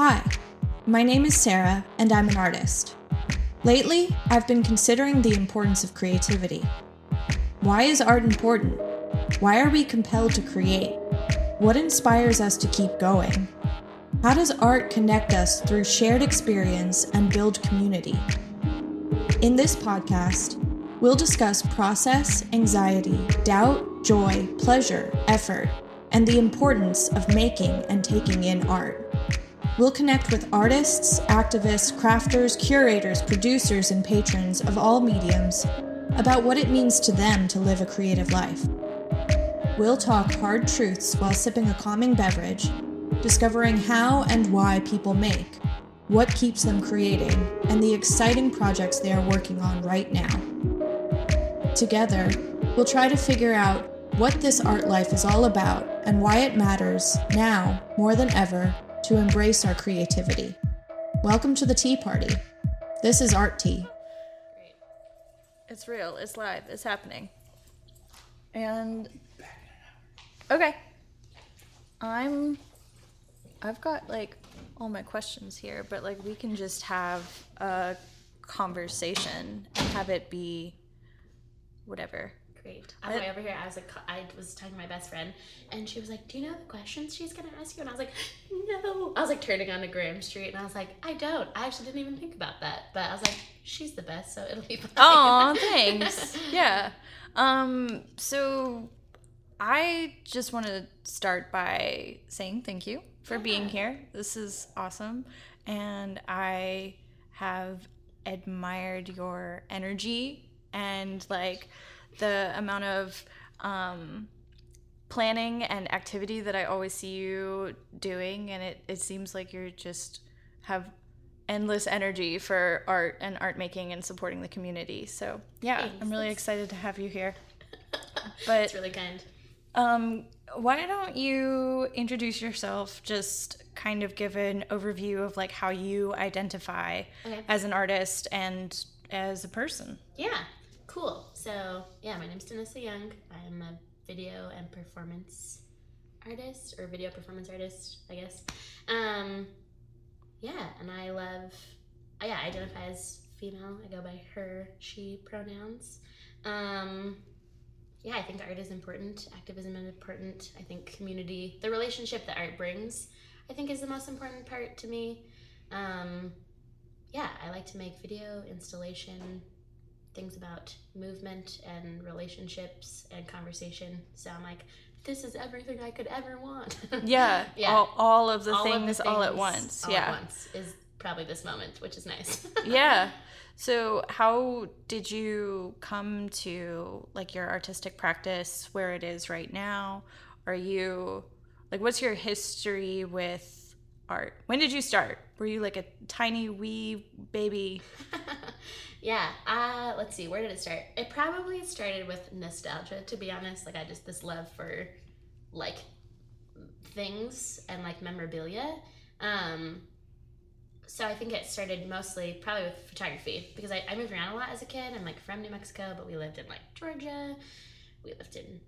Hi, my name is Sarah, and I'm an artist. Lately, I've been considering the importance of creativity. Why is art important? Why are we compelled to create? What inspires us to keep going? How does art connect us through shared experience and build community? In this podcast, we'll discuss process, anxiety, doubt, joy, pleasure, effort, and the importance of making and taking in art. We'll connect with artists, activists, crafters, curators, producers, and patrons of all mediums about what it means to them to live a creative life. We'll talk hard truths while sipping a calming beverage, discovering how and why people make, what keeps them creating, and the exciting projects they are working on right now. Together, we'll try to figure out what this art life is all about and why it matters now more than ever to embrace our creativity. Welcome to the tea party. This is Art Tea. It's real. It's live. It's happening. And okay, I'm. I've got like all my questions here, but like we can just have a conversation and have it be whatever. Great. On the way over here, I was like, I was talking to my best friend, and she was like, "Do you know the questions she's gonna ask you?" And I was like, "No." I was like turning on to Graham Street, and I was like, "I don't. I actually didn't even think about that." But I was like, "She's the best, so it'll be fine." Oh, thanks. yeah. Um. So, I just want to start by saying thank you for being here. This is awesome, and I have admired your energy and like the amount of um, planning and activity that I always see you doing, and it, it seems like you're just have endless energy for art and art making and supporting the community. So yeah, Thanks. I'm really excited to have you here. But It's really kind. um, why don't you introduce yourself? Just kind of give an overview of like how you identify Okay. as an artist and as a person. Yeah. Cool. So yeah, my name's Dennissa Young. I am a video and performance artist, or video performance artist, I guess. Um, yeah, and I love. Yeah, I identify as female. I go by her, she pronouns. Um, yeah, I think art is important. Activism is important. I think community, the relationship that art brings, I think is the most important part to me. Um, yeah, I like to make video, installation, things about movement and relationships and conversation. So I'm like, this is everything I could ever want. Yeah, Yeah. All, all of the All of things all at once. all yeah. at once is probably this moment, which is nice. yeah. So, how did you come to like your artistic practice where it is right now? Are you like what's your history with art? When did you start? Were you like a tiny wee baby? yeah. Uh, let's see. Where did it start? It probably started with nostalgia, to be honest. Like I just this love for like things and like memorabilia. Um, so I think it started mostly probably with photography because I, I moved around a lot as a kid. I'm like from New Mexico, but we lived in like Georgia. We lived in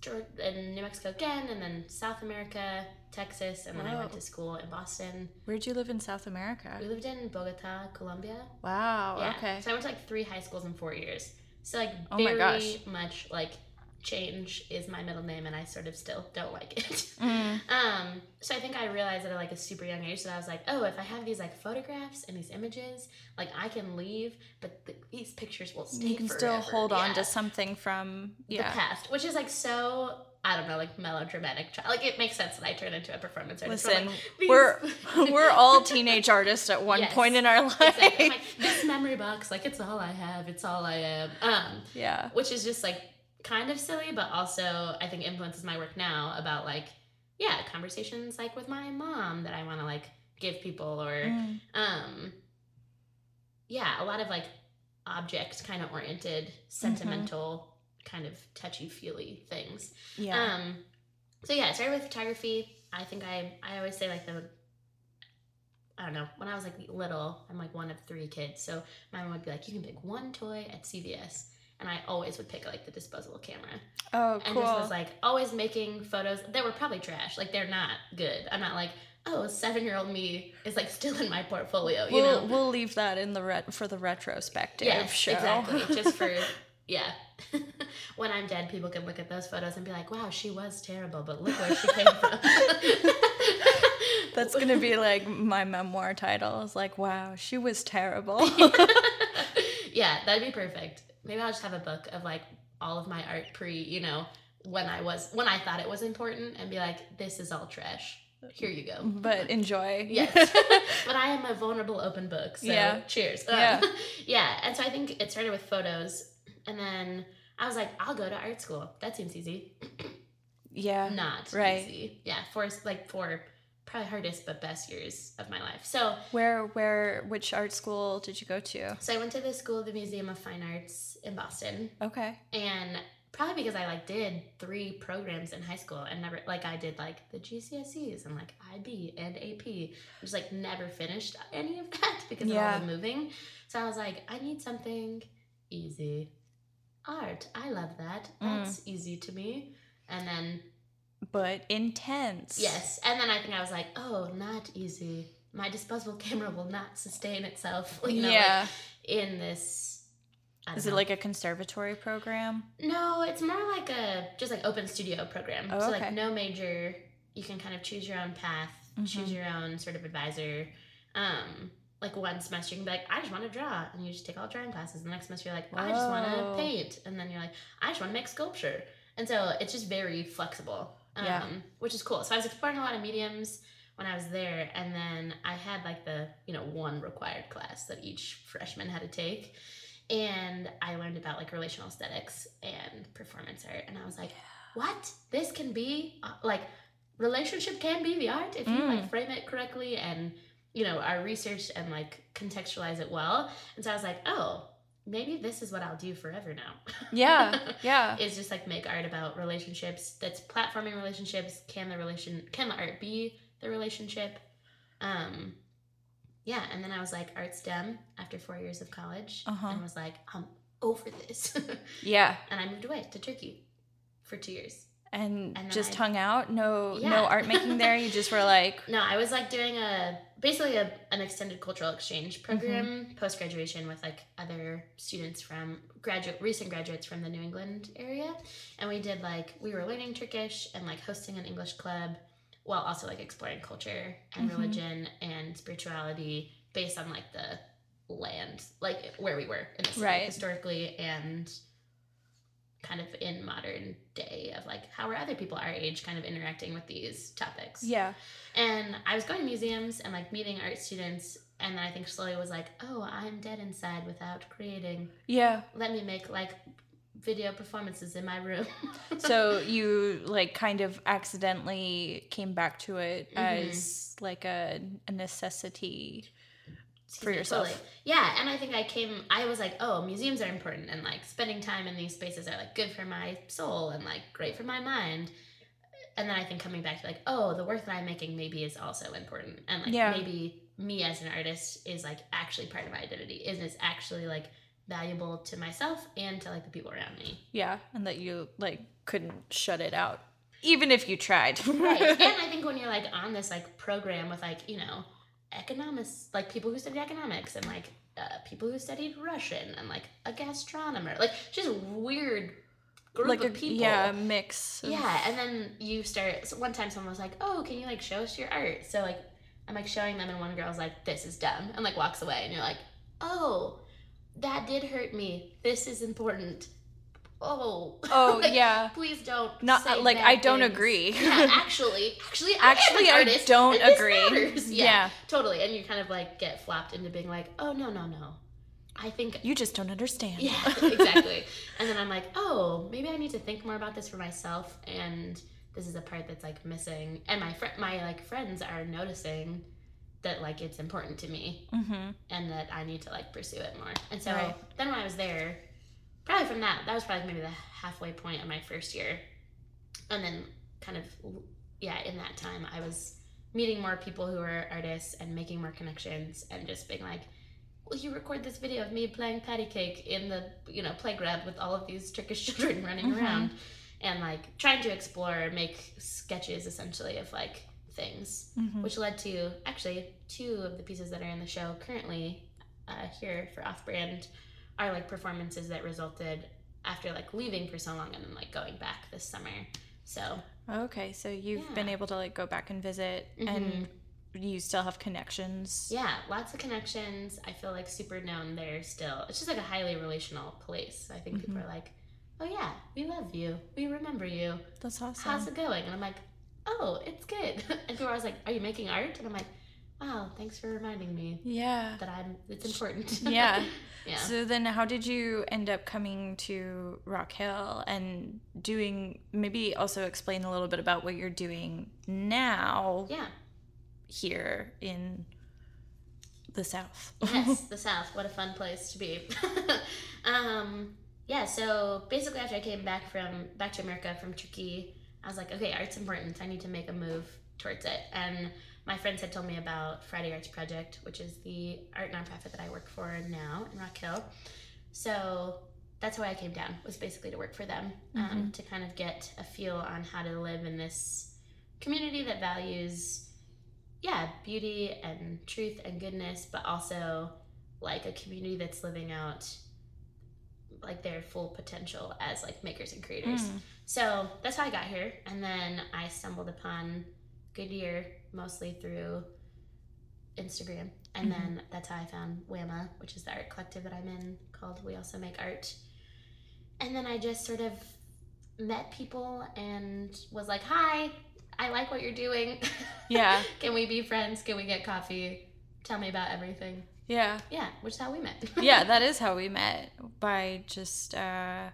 Georgia, in New Mexico again, and then South America, Texas, and then I went to school in Boston. Where'd you live in South America? We lived in Bogota, Colombia. Wow. Yeah. Okay. So I went to like three high schools in four years. So like Oh my very gosh. much like change is my middle name, and I sort of still don't like it. Mm. Um, so I think I realized at like a super young age that I was like, oh, if I have these like photographs and these images, like I can leave, but th- these pictures will stay. You can still forever. hold on to something from yeah. the past, which is like so. I don't know, like melodramatic. Like it makes sense that I turn into a performance artist. Listen, like, we're we're all teenage artists at one Yes. point in our life. Exactly. Like, this memory box, like it's all I have, it's all I am. Um, yeah. which is just like kind of silly, but also I think influences my work now about like, yeah, conversations like with my mom that I want to like give people or, Mm. um, yeah, a lot of like object kind of oriented, sentimental, kind of touchy feely things. Yeah. Um, so yeah, I started with photography. I think I I always say like the I don't know when I was like little, I'm like one of three kids, so my mom would be like, you can pick one toy at CVS, and I always would pick like the disposable camera, oh, cool. and just was like always making photos that were probably trash. Like they're not good. I'm not like oh, seven year old me is like still in my portfolio. You we'll know, we'll leave that in the ret- for the retrospective yeah, show. exactly. Just for yeah. when I'm dead, people can look at those photos and be like, "Wow, she was terrible, but look where she came from." That's gonna be like my memoir title. Is like, wow, she was terrible. yeah, that'd be perfect. Maybe I'll just have a book of like all of my art pre, you know, when I was when I thought it was important, and be like, "This is all trash." Here you go. but enjoy. Yes. but I am a vulnerable open book. So Yeah. cheers. Yeah. yeah. And so I think it started with photos. And then I was like, I'll go to art school. That seems easy. yeah. Not right. easy. Yeah. For like for probably hardest but best years of my life. So Where where which art school did you go to? so I went to the School of the Museum of Fine Arts in Boston. Okay. And probably because I like did three programs in high school and never like I did like the GCSEs and like IB and AP. I Just like never finished any of that because of Yeah. all the moving. So I was like, I need something easy. Art. I love that. Mm. That's easy to me. And then But intense. yes. And then I think I was like, oh, not easy. My disposable camera will not sustain itself. You know, like, yeah. in this Is it know. like a conservatory program? No, it's more like a just like open studio program. Oh, so okay. like no major. You can kind of choose your own path, choose Mhm. your own sort of advisor. Um, like one semester you can be like, I just want to draw, and you just take all drawing classes. The next semester you're like, I just want to paint, and then you're like, I just want to make sculpture. And so it's just very flexible, um, Yeah. which is cool. So I was exploring a lot of mediums when I was there, and then I had like the you know one required class that each freshman had to take and I learned about like relational aesthetics and performance art, and I was like, "What? This can be uh, like relationship can be the art if you Mm. like frame it correctly and you know are researched and like contextualize it well." And so I was like, "Oh, maybe this is what I'll do forever now." Yeah. Yeah. is just like make art about relationships. That's platforming relationships. Can the relation can the art be the relationship? Um, yeah. And then I was like art STEM after four years of college, Uh-huh. and was like I'm over this, Yeah. and I moved away to Turkey for two years. And, And just I- hung out. No Yeah. no art making there. You just were like No, I was like doing a basically a, an extended cultural exchange program post graduation with like other students from graduate recent graduates from the New England area, and we did like we were learning Turkish and like hosting an English club, while also like exploring culture and Mhm. religion and spirituality based on like the land, like where we were in the Right. historically and kind of in modern day of like how are other people our age kind of interacting with these topics yeah. and I was going to museums and like meeting art students, and then I think slowly was like, oh, I'm dead inside without creating. Yeah. Let me make like video performances in my room. So you like kind of accidentally came back to it Mhm. as like a, a necessity. For yourself. totally. Yeah, and I think I came. I was like, oh, museums are important, and like spending time in these spaces are like good for my soul and like great for my mind. And then I think coming back to like, oh, the work that I'm making maybe is also important, and like Yeah. maybe me as an artist is like actually part of my identity. Is it's actually like valuable to myself and to like the people around me. Yeah. And that you like couldn't shut it out. Even if you tried. right and i think when you're like on this like program with like you know economists like people who studied economics and like uh, people who studied russian and like a gastronomer like just weird group like of a people. yeah, mix. of- yeah and then you start so one time someone was like oh can you like show us your art? So like i'm like showing them and one girl's like this is dumb and like walks away and you're like oh that did hurt me. This is important oh Oh Like, yeah. please don't Not- like, I don't things. agree. yeah actually actually Actually, an I don't agree. yeah, Yeah. totally and you kind of like get flapped into being like oh no no no i think You just don't understand. yeah exactly and then i'm like oh maybe i need to think more about this for myself and this is a part that's like missing and my fr- my like friends are noticing that like it's important to me mm-hmm. and that I need to like pursue it more. And so then when I was there, probably from that, that was probably maybe the halfway point of my first year. And then kind of, yeah, in that time, I was meeting more people who were artists and making more connections and just being like, will you record this video of me playing patty cake in the, you know, playground with all of these Turkish children running Mhm. around and like trying to explore, make sketches essentially of like things, Mhm. which led to actually two of the pieces that are in the show currently uh, here for off brand are like performances that resulted after like leaving for so long and then like going back this summer. So Okay, so you've been able to like go back and visit, and mm-hmm. you still have connections. yeah, lots of connections. I feel like super known there still. It's just like a highly relational place. I think people mm-hmm. are like, oh yeah, we love you, we remember you. That's awesome. How's it going? And I'm like, oh, it's good. And people are always like, are you making art? And I'm like, wow, thanks for reminding me yeah. that I'm. It's important. Yeah. yeah. So then, how did you end up coming to Rock Hill and doing? Maybe also explain a little bit about what you're doing now yeah. here in the South. yes, the South. What a fun place to be. um, yeah. So basically, after I came back from back to America from Turkey, I was like, okay, art's important. I need to make a move towards it. And my friends had told me about Friday Arts Project, which is the art nonprofit that I work for now in Rock Hill. So that's why I came down was basically to work for them um, to kind of get a feel on how to live in this community that values yeah beauty and truth and goodness but also like a community that's living out like their full potential as like makers and creators Mm. so that's how i got here and then i stumbled upon goodyear mostly through instagram. And then that's how i found wama which is the art collective that i'm in called we also make art. And then i just sort of met people and was like hi i like what you're doing. Yeah. can we be friends? Can we get coffee? Tell me about everything. Yeah. yeah which is how we met. Yeah, that is how we met by just uh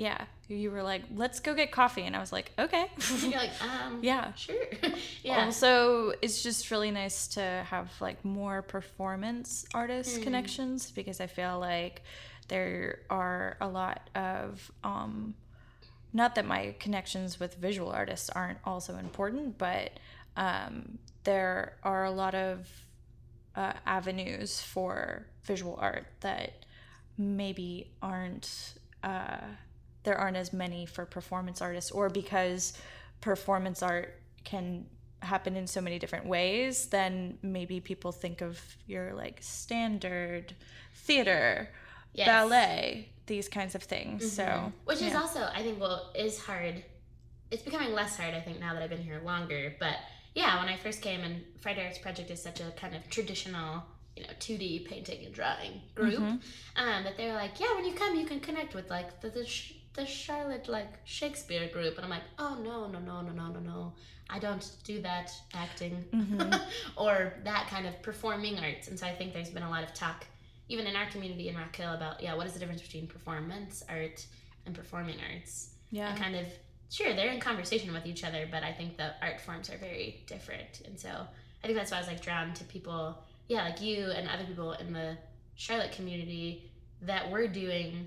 yeah, you were like, "Let's go get coffee." And I was like, "Okay." you're like um yeah. sure yeah Also, it's just really nice to have like more performance artist Mm. connections because I feel like there are a lot of um not that my connections with visual artists aren't also important, but um there are a lot of uh, avenues for visual art that maybe aren't uh, there aren't as many for performance artists or because performance art can happen in so many different ways then maybe people think of your like standard theater Yes. ballet these kinds of things so Mhm. which is also i think well is hard it's becoming less hard i think now that i've been here longer but yeah when i first came and friday arts project is such a kind of traditional you know 2d painting and drawing group Mhm. um that they're like yeah when you come you can connect with like the the, Sh- the charlotte like shakespeare group and i'm like oh no no no no no no no. I don't do that acting. Mhm. or that kind of performing arts. And so i think there's been a lot of talk even in our community in rock hill about yeah what is the difference between performance art and performing arts? Yeah. And kind of sure they're in conversation with each other but i think the art forms are very different. And so i think that's why i was like drawn to people yeah like you and other people in the charlotte community that were doing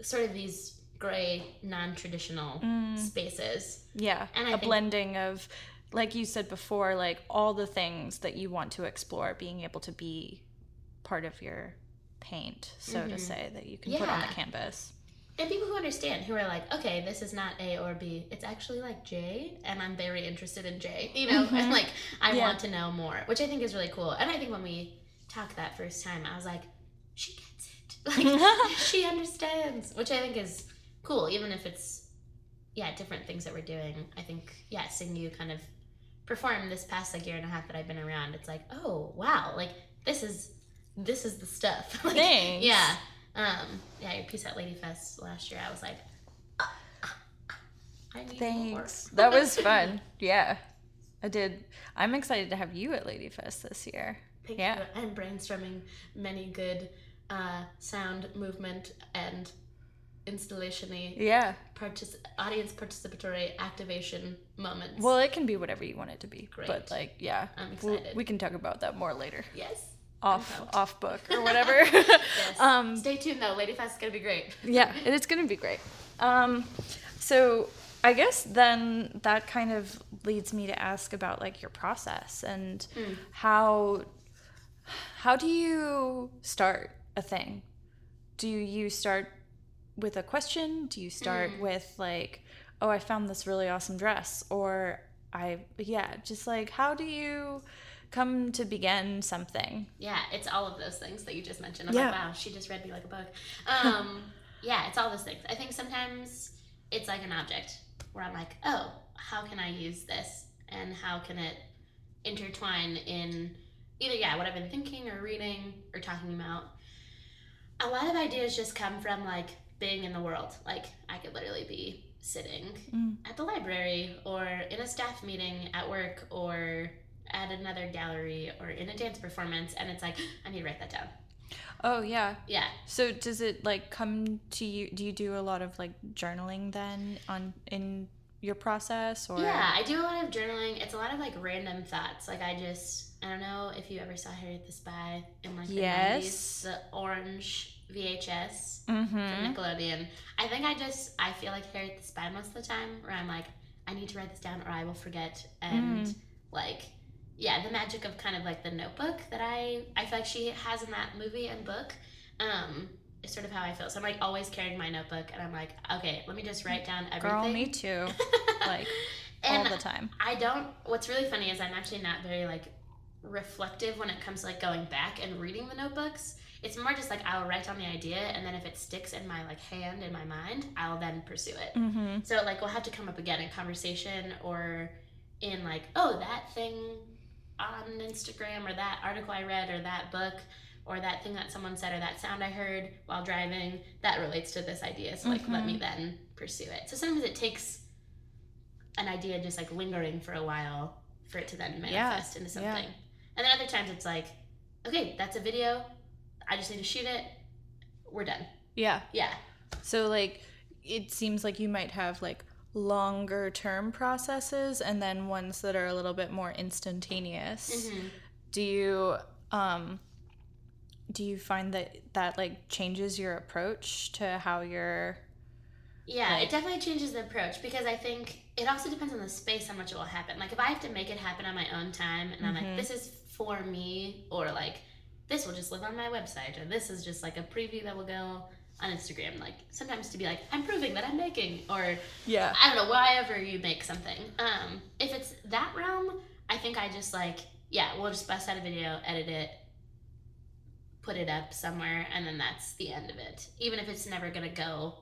sort of these gray non-traditional Mm, spaces. Yeah And I a blending of like you said before like all the things that you want to explore being able to be part of your paint so to Mhm. say that you can put on the canvas. And people who understand who are like okay this is not a or b it's actually like j and i'm very interested in j you know? Mhm. and like i Yeah. want to know more which i think is really cool. And i think when we talked that first time i was like she gets it. Like she understands which i think is cool even if it's yeah different things that we're doing i think yeah seeing you kind of perform this past like year and a half that i've been around it's like oh wow like this is this is the stuff like, Thanks. yeah um yeah your piece at lady fest last year i was like "Ah, ah, ah, i need more Thanks. That was fun. Yeah. I did. I'm excited to have you at Lady Fest this year. Thank Yeah. you. I'm brainstorming many good uh, sound, movement, and installation-y Yeah. partic- audience participatory activation moments. Well, it can be whatever you want it to be. Great. But like, yeah. I'm excited. we can talk about that more later. yes. Off off book or whatever. Yes. um Stay tuned though. Lady Fest is gonna be great. yeah, and it is going to be great. Um, so I guess then that kind of leads me to ask about like your process and Mm. how how do you start a thing? Do you start with a question? Do you start Mm. with like, oh, I found this really awesome dress, or I yeah, just like how do you come to begin something? Yeah, it's all of those things that you just mentioned. I'm Yeah. like, wow, she just read me like a book. Um, yeah, it's all those things. I think sometimes it's like an object where I'm like, oh, how can I use this? And how can it intertwine in either, yeah, what I've been thinking or reading or talking about. A lot of ideas just come from like being in the world. Like, I could literally be sitting Mm. at the library or in a staff meeting at work or at another gallery or in a dance performance and it's like i need to write that down Oh yeah. yeah So does it like come to you? Do you do a lot of like journaling then on in your process or? yeah i do a lot of journaling it's a lot of like random thoughts like i just i don't know if you ever saw harriet the spy in like the Yes. 90s the orange vhs Mm-hmm. from nickelodeon i think i just i feel like harriet the spy most of the time where i'm like i need to write this down or i will forget and Mm. like yeah the magic of kind of like the notebook that i i feel like she has in that movie and book um is sort of how i feel so i'm like always carrying my notebook and i'm like okay let me just write down everything Girl, me too. like and all the time. i don't what's really funny is i'm actually not very like reflective when it comes to like going back and reading the notebooks it's more just like i'll write down the idea and then if it sticks in my like hand in my mind i'll then pursue it Mm-hmm. so like we'll have to come up again in conversation or in like, oh, that thing on Instagram or that article I read or that book or that thing that someone said or that sound I heard while driving that relates to this idea. So like let me then pursue it. So sometimes it takes an idea just like lingering for a while for it to then manifest into yeah. something. And then other times it's like, okay, that's a video. I just need to shoot it. We're done. Yeah. Yeah. So like it seems like you might have like longer term processes and then ones that are a little bit more instantaneous. Mhm. Do you um do you find that that like changes your approach to how you're Yeah, Like- it definitely changes the approach because I think it also depends on the space how much it will happen. Like if I have to make it happen on my own time and I'm like, this is for me, or like this will just live on my website, or this is just like a preview that will go on Instagram. Like sometimes to be like, I'm proving that I'm making, or Yeah. I don't know, wherever you make something. Um, if it's that realm, I think I just like, yeah, we'll just bust out a video, edit it, put it up somewhere, and then that's the end of it. Even if it's never gonna go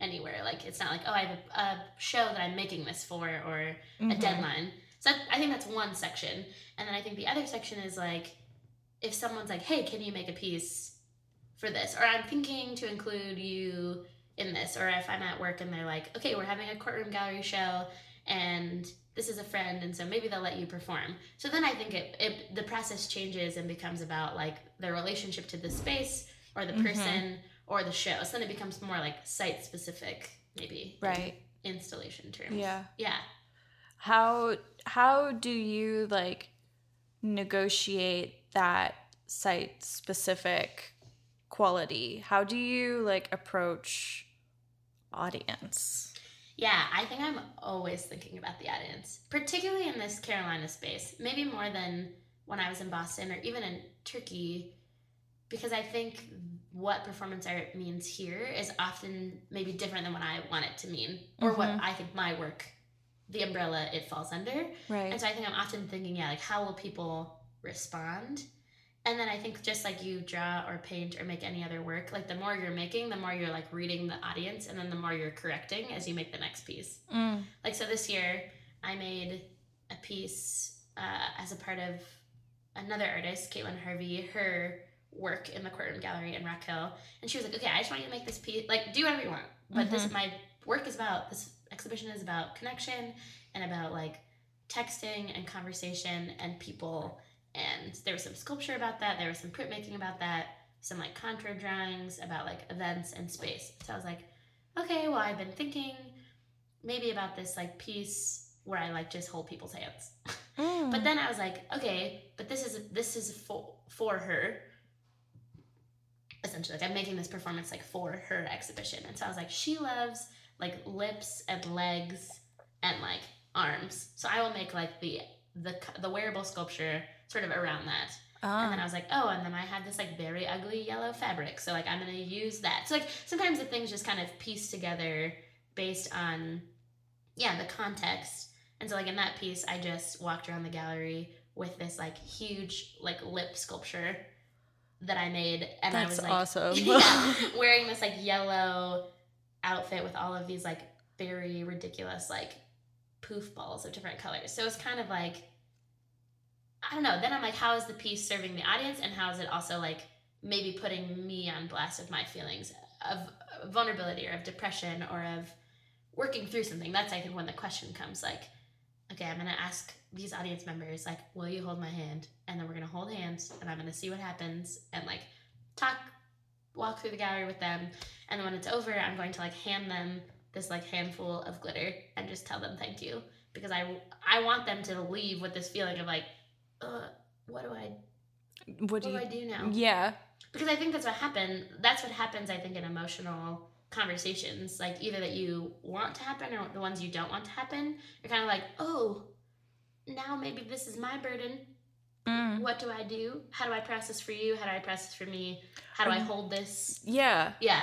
anywhere. Like it's not like, oh, I have a, a show that I'm making this for or a Mhm. deadline. So I think that's one section. And then I think the other section is like, if someone's like, hey, can you make a piece for this? Or I'm thinking to include you in this. Or if I'm at work and they're like, okay, we're having a courtroom gallery show and this is a friend and so maybe they'll let you perform. So then I think it, it the process changes and becomes about like their relationship to the space or the Mhm. person or the show. So then it becomes more like site specific, maybe. in Right. Installation terms. Yeah. Yeah. How how do you like negotiate that site specific quality? How do you like approach audience? Yeah, I think I'm always thinking about the audience, particularly in this Carolina space, maybe more than when I was in Boston or even in Turkey, because I think what performance art means here is often maybe different than what I want it to mean, or what Mhm. I think my work, the umbrella it falls under. Right. And so I think I'm often thinking, yeah, like how will people respond? And then I think just like you draw or paint or make any other work, like the more you're making, the more you're like reading the audience, and then the more you're correcting as you make the next piece. Mm. Like so this year, I made a piece uh, as a part of another artist, Caitlin Harvey, her work in the courtroom gallery in Rock Hill, and she was like, "Okay, I just want you to make this piece. Like, do whatever you want, but this my work is about this exhibition is about connection and about like texting and conversation and people." And there was some sculpture about that. There was some printmaking about that. Some like contour drawings about like events and space. So I was like, okay, well, I've been thinking maybe about this like piece where I like just hold people's hands. Mm. But then I was like, okay, but this is this is for for her. Essentially, like I'm making this performance like for her exhibition, and so I was like, she loves like lips and legs and like arms, so I will make like the the the wearable sculpture sort of around that. And then I Ah. was like, oh, and then I had this like very ugly yellow fabric. So like I'm gonna use that. So like sometimes the things just kind of piece together based on yeah, the context. And so like in that piece, I just walked around the gallery with this like huge like lip sculpture that I made, and I was like, awesome. yeah, wearing this like yellow outfit with all of these like very ridiculous like poof balls of different colors. So it's kind of like I don't know. Then I'm like, how is the piece serving the audience, and how is it also like maybe putting me on blast of my feelings of vulnerability or of depression or of working through something? That's I think when the question comes like, okay, I'm gonna ask these audience members like, will you hold my hand? And then we're gonna hold hands, and I'm gonna see what happens, and like talk, walk through the gallery with them, and when it's over, I'm going to like hand them this like handful of glitter and just tell them thank you because I I want them to leave with this feeling of like, uh, what do I what what do do I do now? Yeah. Because I think that's what happened. That's what happens. I think in emotional conversations, like either that you want to happen or the ones you don't want to happen. You're kind of like, oh, now maybe this is my burden. Mm. What do I do? How do I process for you? How do I process for me? How do I Um, hold this? Yeah. Yeah.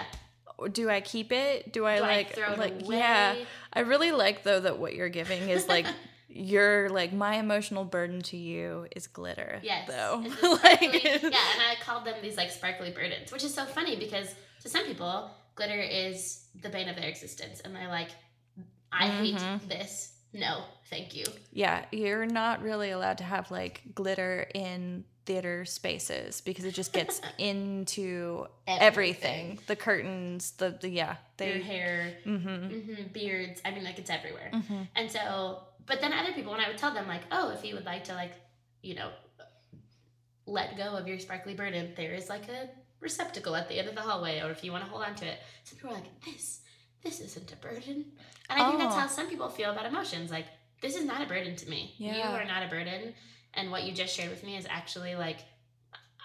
Do I keep it? Do I Do like I throw it like away? yeah. I really like though that what you're giving is like your like my emotional burden to you is glitter. Yes. Though. The yeah, and I called them these like sparkly burdens, which is so funny because to some people, glitter is the bane of their existence, and they're like, I Mhm. hate this. No, thank you. Yeah, you're not really allowed to have like glitter in theater spaces because it just gets into everything. The curtains, the, the yeah, Their they hair, mm-hmm. hmm beards. I mean, like it's everywhere. Mm-hmm. And so, but then other people, when I would tell them, like, oh, if you would like to, like, you know, let go of your sparkly burden, there is like a receptacle at the end of the hallway, or if you want to hold on to it. Some people are like, this, this isn't a burden. And I think that's Oh. how some people feel about emotions. Like, this is not a burden to me. Yeah. You are not a burden. And what you just shared with me is actually like,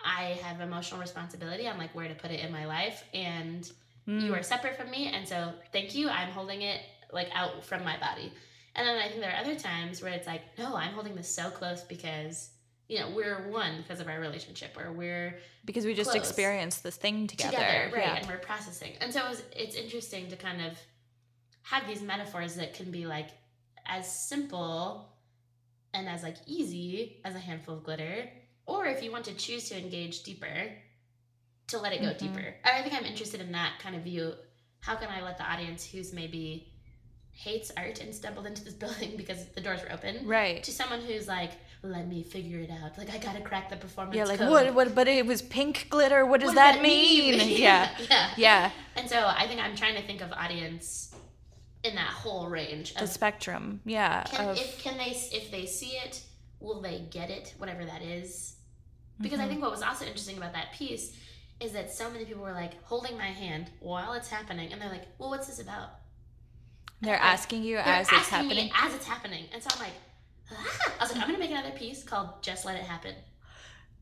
I have emotional responsibility on like where to put it in my life. And Mm. you are separate from me and so thank you i'm holding it like out from my body and then i think there are other times where it's like no i'm holding this so close because you know we're one because of our relationship or we're because we just experienced this thing together. together right Yeah. and we're processing and so it was, it's interesting to kind of have these metaphors that can be like as simple and as like easy as a handful of glitter or if you want to choose to engage deeper to let it go Mhm. deeper and i think i'm interested in that kind of view how can i let the audience who's maybe hates art and stumbled into this building because the doors were open Right. to someone who's like let me figure it out like i gotta crack the performance Yeah, like code. what what but it was pink glitter. What does What that, mean? yeah. yeah Yeah. and so I think I'm trying to think of audience in that whole range. Of, The spectrum. Yeah. can, of, if can they if they see it, will they get it, whatever that is? Because I Mhm. think what was also interesting about that piece is that so many people were like holding my hand while it's happening, and they're like, "Well, what's this about?" They're like, asking you They're as it's asking me happening. as it's happening, and so I'm like, ah. I was like, I'm gonna make another piece called "Just Let It Happen."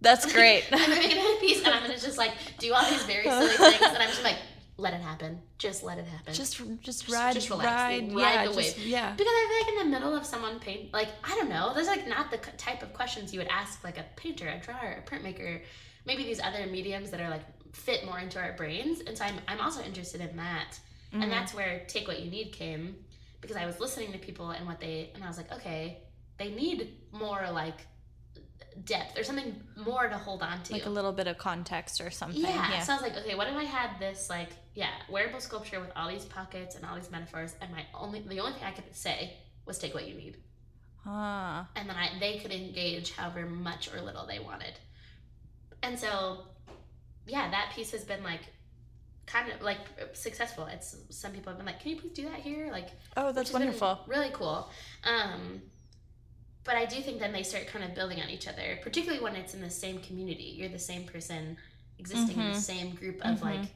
That's great. I'm gonna make another piece, and I'm gonna just like do all these very silly things, and I'm just like, let it happen, just let it happen. just just ride just relax, ride, ride yeah, the just, wave. yeah. Because I feel like in the middle of someone paint, like I don't know, there's like not the type of questions you would ask like a painter, a drawer, a printmaker, maybe these other mediums that are like fit more into our brains. And so I'm I'm also interested in that, Mhm. and that's where take what you need came, because I was listening to people and what they and I was like, okay, they need more like depth or something more to hold on to. like a little bit of context or something. Yeah. Yeah. So I was like, okay, what if I had this like, yeah, wearable sculpture with all these pockets and all these metaphors, and my only the only thing I could say was take what you need, Ah. and then I they could engage however much or little they wanted, and so, yeah, that piece has been like, kind of like successful. It's some people have been like, can you please do that here, like. Oh, that's wonderful. Really cool. Um, but I do think then they start kind of building on each other, particularly when it's in the same community. You're the same person existing in the Mhm. same group of Mhm. like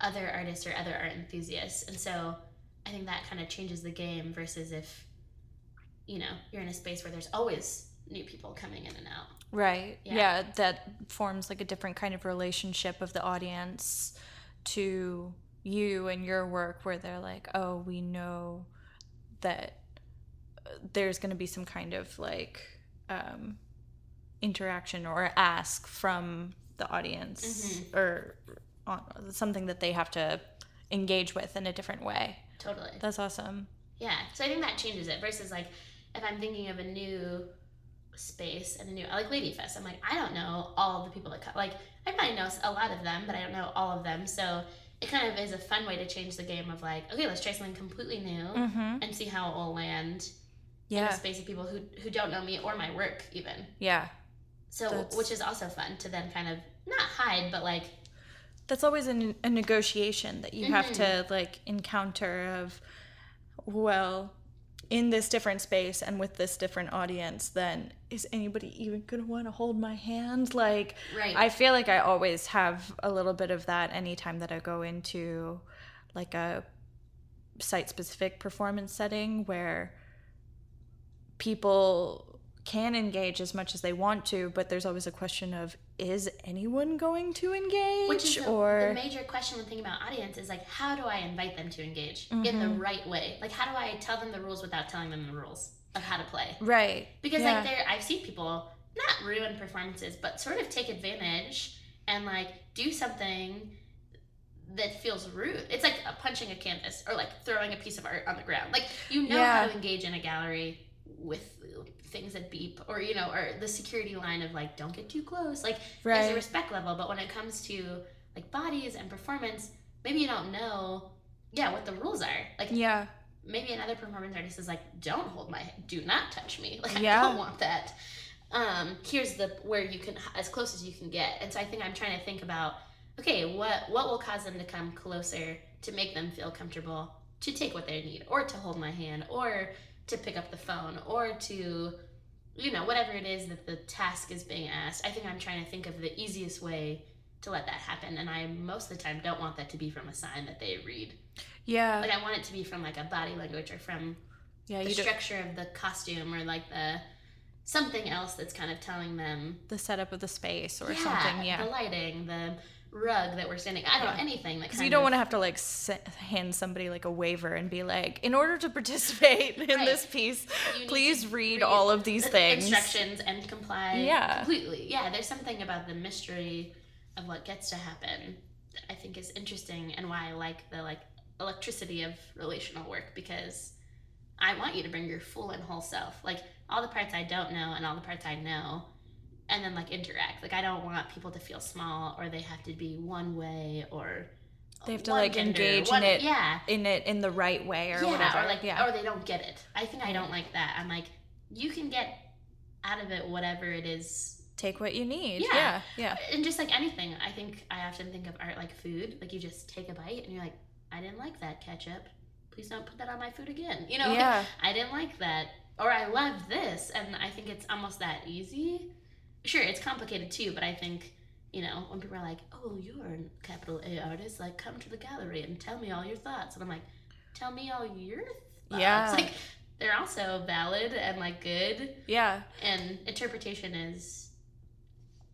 other artists or other art enthusiasts. And so I think that kind of changes the game versus if, you know, you're in a space where there's always new people coming in and out. Right. Yeah. Yeah. that forms like a different kind of relationship of the audience to you and your work where they're like, "Oh, we know that uh, there's going to be some kind of like um interaction or ask from the audience Mhm. or on, something that they have to engage with in a different way." Totally. That's awesome. Yeah. So I think that changes it versus like if I'm thinking of a new space and a new I like Ladyfest. I'm like I don't know all the people that come. Like I might know a lot of them, but I don't know all of them. So it kind of is a fun way to change the game of like, okay, let's try something completely new Mm-hmm. and see how it will land in Yeah. a space of people who who don't know me or my work even. Yeah. So That's- which is also fun to then kind of not hide, but like That's always a, a negotiation that you have Mm-hmm. to like encounter of, well, in this different space and with this different audience, then is anybody even gonna want to hold my hand? Like, Right. I feel like I always have a little bit of that anytime that I go into like a site specific performance setting where people can engage as much as they want to, but there's always a question of is anyone going to engage Which is the, or the major question when thinking about audience is like, how do I invite them to engage in the Mm-hmm. right way? Like, how do I tell them the rules without telling them the rules of how to play? right Because Yeah. like there, I've seen people not ruin performances, but sort of take advantage and like do something that feels rude. It's like uh, punching a canvas or like throwing a piece of art on the ground. Like you know Yeah. how to engage in a gallery with things that beep or you know or the security line of like don't get too close. Like there's a respect level, but when it comes to like bodies and performance, maybe you don't know yeah what the rules are. Like yeah maybe another performance artist is like don't hold my do not touch me like Yeah. i don't want that um here's the where you can as close as you can get and so i think i'm trying to think about okay what what will cause them to come closer to make them feel comfortable to take what they need or to hold my hand or to pick up the phone or to you know whatever it is that the task is being asked i think i'm trying to think of the easiest way to let that happen. And i most of the time don't want that to be from a sign that they read. Yeah. Like I want it to be from like a body language or from yeah the structure of the costume or like the something else that's kind of telling them the setup of the space or yeah, something yeah. the lighting the rug that we're standing I don't know anything that because you don't of, want to have to like hand somebody like a waiver and be like in order to participate in Right. this piece please read, read all of these the things. instructions and comply Yeah. completely. Yeah there's something about the mystery of what gets to happen that I think is interesting and why I like the like electricity of relational work because I want you to bring your full and whole self. Like all the parts I don't know and all the parts I know and then like interact like I don't want people to feel small or they have to be one way or They have to, like, gender, engage in it yeah in it in the right way or yeah, whatever or like, yeah or they don't get it. I think I don't like that. I'm like, you can get out of it whatever it is, take what you need Yeah. yeah yeah and just like anything. I think I often think of art like food. Like you just take a bite and you're like, I didn't like that ketchup. Please don't put that on my food again. You know, like, yeah I didn't like that, or I loved this, and I think it's almost that easy. Sure, it's complicated too, but I think. You know, when people are like, "Oh, you're a capital A artist," like, come to the gallery and tell me all your thoughts, and I'm like, "Tell me all your thoughts." Yeah. It's like, they're also valid and like good, yeah and interpretation is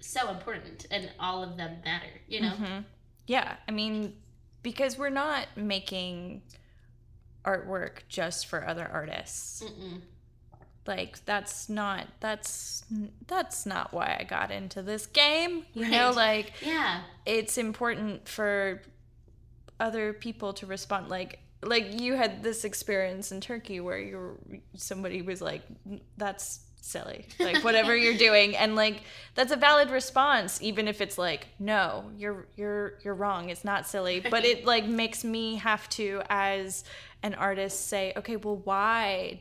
so important, and all of them matter. You know, Mhm. Yeah, I mean, because we're not making artwork just for other artists. Mm-mm. Like that's not that's that's not why I got into this game. You know, like yeah, it's important for other people to respond like like you had this experience in Turkey where you somebody was like that's silly. Like whatever you're doing. And like that's a valid response even if it's like no you're you're you're wrong. It's not silly. But it like makes me have to as an artist say okay well why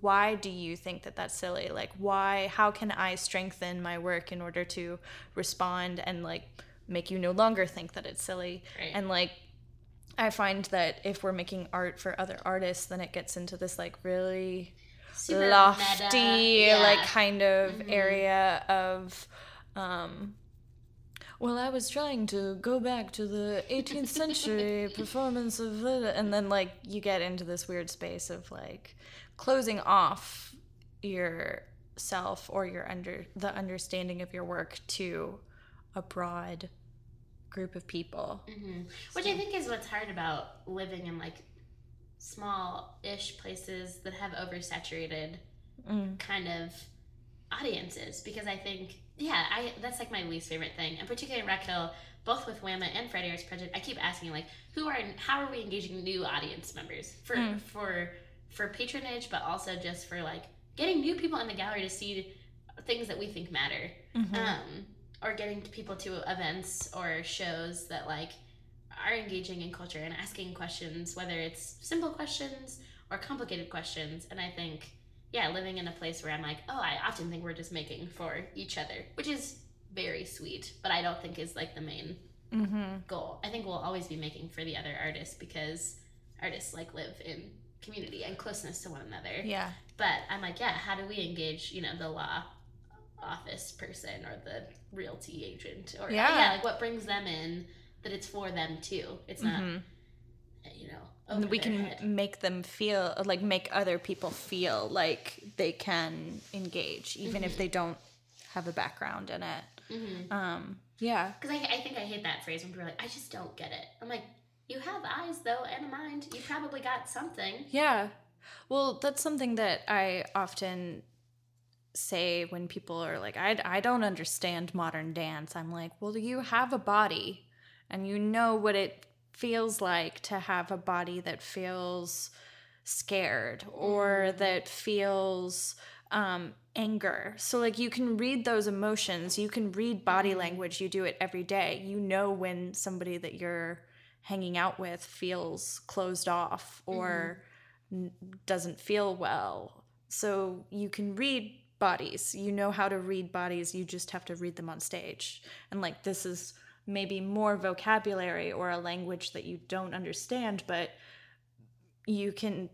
why do you think that that's silly like why how can i strengthen my work in order to respond and like make you no longer think that it's silly Right. and like i find that if we're making art for other artists then it gets into this like really Super lofty. Yeah. like kind of Mhm. area of um well i was trying to go back to the 18th century performance of and then like you get into this weird space of like closing off yourself or your under the understanding of your work to a broad group of people hmm Which I think is what's hard about living in like small-ish places that have oversaturated mm. kind of audiences because I think yeah, I that's like my least favorite thing, and particularly in Rock Hill, both with WAMA and Arts Project, I keep asking like, who are how are we engaging new audience members for Mm. for for patronage, but also just for like getting new people in the gallery to see things that we think matter. Mhm. Um, or getting people to events or shows that like are engaging in culture and asking questions, whether it's simple questions or complicated questions. And I think, yeah, living in a place where I'm like, oh, I often think we're just making for each other, which is very sweet, but I don't think is like the main Mhm. goal. I think we'll always be making for the other artists because artists like live in community and closeness to one another. Yeah. But I'm like, yeah, how do we engage, you know, the law office person or the realty agent or Yeah. yeah, like what brings them in that it's for them too. It's not, Mhm. you know, we can head. make them feel like make other people feel like they can engage even if they don't have a background in it. Mhm. Um yeah. Because I, I think I hate that phrase when people are like, I just don't get it. I'm like, you have eyes though and a mind. You probably got something. Yeah. Well, that's something that I often say when people are like, I, I don't understand modern dance. I'm like, well, you have a body and you know what it feels like to have a body that feels scared or that feels um, anger. So, like, you can read those emotions, you can read body language, you do it every day. You know when somebody that you're hanging out with feels closed off or mm-hmm. n- doesn't feel well. So you can read bodies. You know how to read bodies. You just have to read them on stage. And like this is maybe more vocabulary or a language that you don't understand, but you can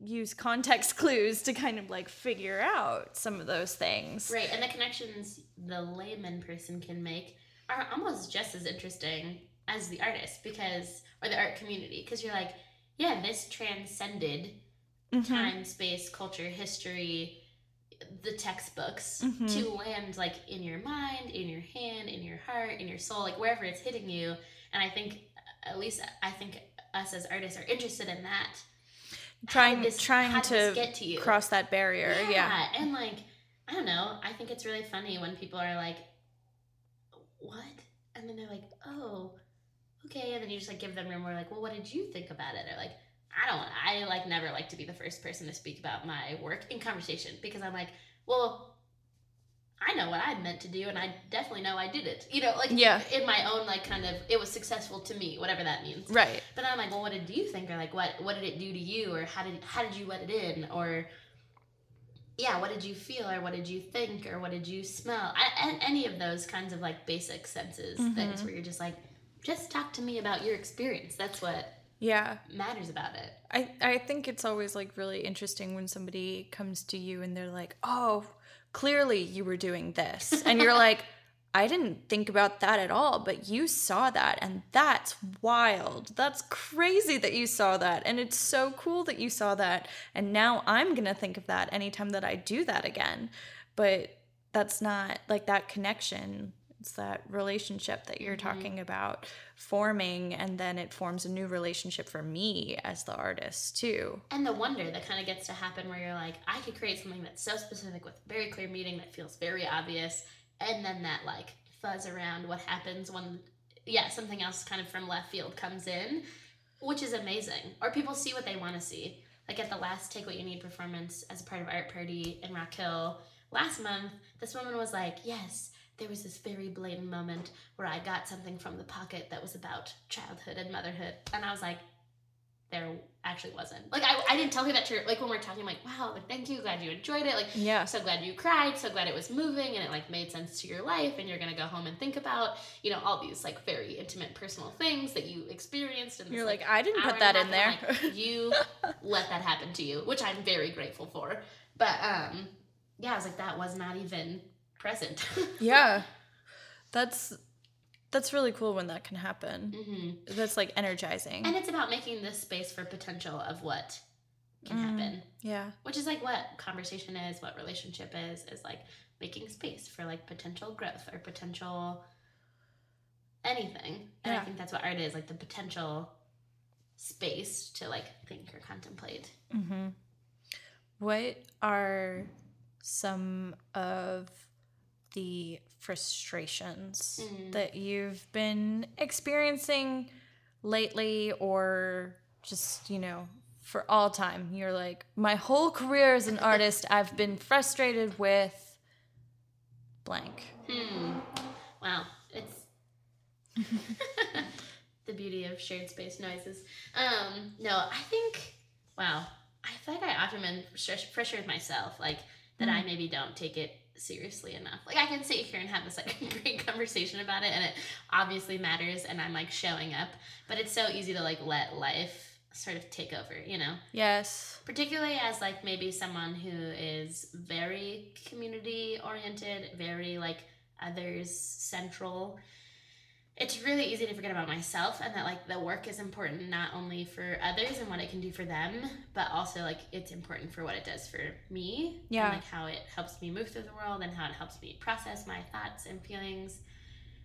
use context clues to kind of like figure out some of those things. Right. And the connections the layman person can make are almost just as interesting as the artist because, or the art community, because you're like, yeah, this transcended Mhm. time, space, culture, history, the textbooks Mhm. to land like in your mind, in your hand, in your heart, in your soul, like wherever it's hitting you. And I think, at least I think us as artists are interested in that. Trying this- trying how did this to get to you? cross that barrier. Yeah. And like, I don't know. I think it's really funny when people are like, what? And then they're like, oh, okay. And then you just like give them room. We're like, well, what did you think about it? Or like, I don't. I like never like to be the first person to speak about my work in conversation because I'm like, well, I know what I meant to do, and I definitely know I did it. You know, like Yeah. in my own like kind of, it was successful to me, whatever that means. Right. But I'm like, well, what did you think, or like, what what did it do to you, or how did how did you let it in, or yeah, what did you feel, or what did you think, or what did you smell, I, any of those kinds of like basic senses mm-hmm. things where you're just like, just talk to me about your experience. That's what Yeah. matters about it. I, I think it's always like really interesting when somebody comes to you and they're like, oh, clearly you were doing this. And you're like, I didn't think about that at all, but you saw that. And that's wild. That's crazy that you saw that. And it's so cool that you saw that. And now I'm going to think of that anytime that I do that again. But that's not like that connection. It's that relationship that you're mm-hmm. talking about forming, and then it forms a new relationship for me as the artist, too. And the wonder that kind of gets to happen where you're like, I could create something that's so specific with very clear meaning that feels very obvious, and then that like fuzz around what happens when, yeah, something else kind of from left field comes in, which is amazing. Or people see what they want to see. Like at the last Take What You Need performance as a part of Art Party in Rock Hill last month, this woman was like, Yes, there was this very blatant moment where I got something from the pocket that was about childhood and motherhood. And I was like, there actually wasn't. Like I, I didn't tell her that to her. Like when we are talking, I'm like, wow, like thank you, glad you enjoyed it. Like Yeah. so glad you cried, so glad it was moving and it like made sense to your life and you're gonna go home and think about, you know, all these like very intimate personal things that you experienced and You're like, I didn't put that in there. you let that happen to you, which I'm very grateful for. But um yeah, I was like, that was not even present. yeah. That's that's really cool when that can happen. hmm That's like energizing. And it's about making this space for potential of what can Mm. happen. yeah. which is like what conversation is what relationship is is like making space for like potential growth or potential anything and i think that's what art is like the potential space to like think or contemplate Mm-hmm. What are some of the frustrations Mm. that you've been experiencing lately or just, you know, for all time. You're like, my whole career as an artist, I've been frustrated with blank. Hmm. Wow. It's the beauty of shared space noises. Um, no, I think, wow. I feel like I often been frustrated with myself, like that I maybe don't take it seriously enough. Like I can sit here and have this like great conversation about it and it obviously matters and I'm like showing up, but it's so easy to like let life sort of take over, you know? Yes. Particularly as like maybe someone who is very community oriented, very like others central it's really easy to forget about myself and that like the work is important not only for others and what it can do for them but also like it's important for what it does for me yeah. and like how it helps me move through the world and how it helps me process my thoughts and feelings.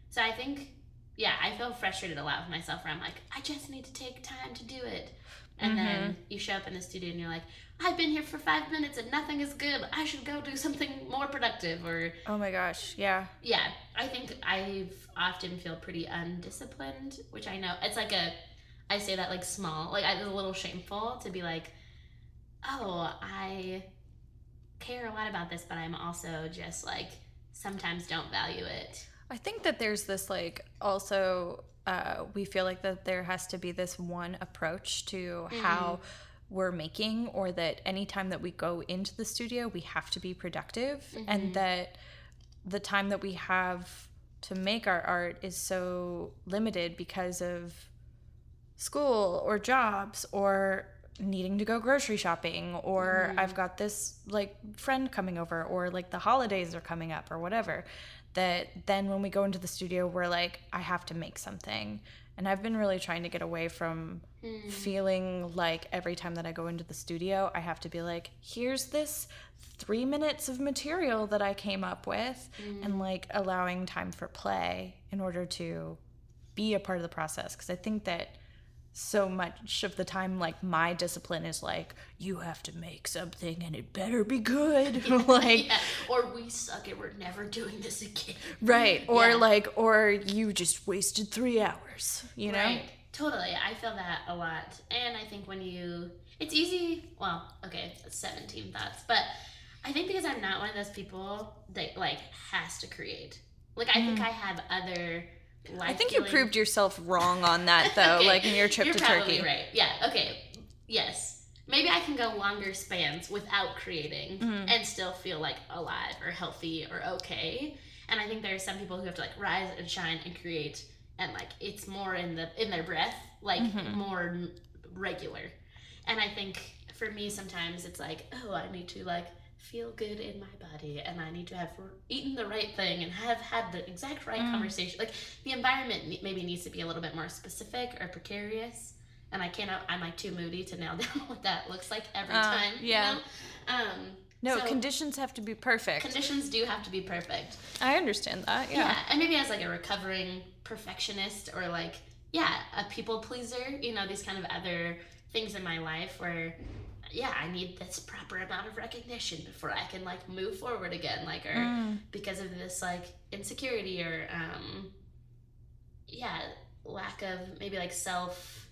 So i think yeah i feel frustrated a lot with myself where i'm like i just need to take time to do it. And mm-hmm. then you show up in the studio and you're like I've been here for five minutes and nothing is good. I should go do something more productive or Oh my gosh, yeah. Yeah. I think I've often feel pretty undisciplined, which I know it's like a I say that like small, like it's a little shameful to be like, oh, I care a lot about this, but I'm also just like sometimes don't value it. I think that there's this like also uh, we feel like that there has to be this one approach to mm-hmm. how we're making or that anytime that we go into the studio we have to be productive mm-hmm. and that the time that we have to make our art is so limited because of school or jobs or needing to go grocery shopping or mm-hmm. I've got this like friend coming over or like the holidays are coming up or whatever that then when we go into the studio we're like I have to make something and I've been really trying to get away from mm. feeling like every time that I go into the studio, I have to be like, here's this three minutes of material that I came up with, mm. and like allowing time for play in order to be a part of the process. Because I think that so much of the time like my discipline is like you have to make something and it better be good like yeah. or we suck and we're never doing this again right or yeah. like or you just wasted three hours you know right. totally i feel that a lot and i think when you it's easy well okay 17 thoughts but i think because i'm not one of those people that like has to create like i mm. think i have other I think you proved yourself wrong on that though, okay. like in your trip You're to probably Turkey. Right. Yeah. Okay. Yes. Maybe I can go longer spans without creating mm-hmm. and still feel like alive or healthy or okay. And I think there are some people who have to like rise and shine and create, and like it's more in the in their breath, like mm-hmm. more regular. And I think for me sometimes it's like, oh, I need to like feel good in my body and I need to have eaten the right thing and have had the exact right mm. conversation. Like the environment maybe needs to be a little bit more specific or precarious. And I cannot, I'm like too moody to nail down what that looks like every uh, time. Yeah. You know? um, no, so conditions have to be perfect. Conditions do have to be perfect. I understand that. Yeah. yeah. And maybe as like a recovering perfectionist or like, yeah, a people pleaser, you know, these kind of other things in my life where yeah, I need this proper amount of recognition before I can like move forward again, like or mm. because of this like insecurity or um yeah, lack of maybe like self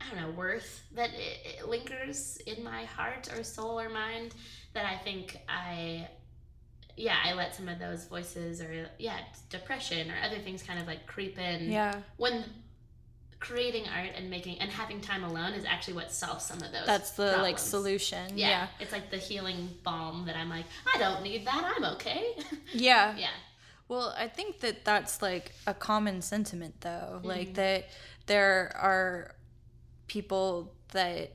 I don't know, worth that it, it lingers in my heart or soul or mind that I think I yeah, I let some of those voices or yeah, depression or other things kind of like creep in. Yeah. When creating art and making and having time alone is actually what solves some of those. That's the problems. like solution. Yeah. yeah. It's like the healing balm that I'm like, I don't need that. I'm okay. Yeah. yeah. Well, I think that that's like a common sentiment though. Mm-hmm. Like that there are people that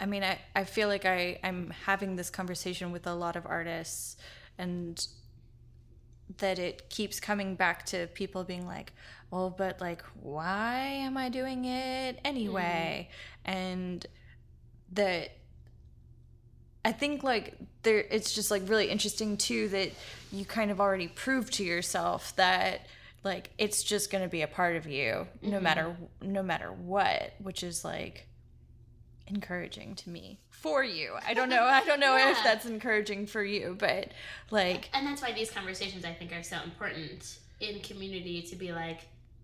I mean, I, I feel like I, I'm having this conversation with a lot of artists and that it keeps coming back to people being like, well, but like, why am I doing it anyway? Mm. And that I think like there, it's just like really interesting too that you kind of already proved to yourself that like it's just going to be a part of you no mm-hmm. matter no matter what which is like encouraging to me for you i don't know i don't know yeah. if that's encouraging for you but like and that's why these conversations i think are so important in community to be like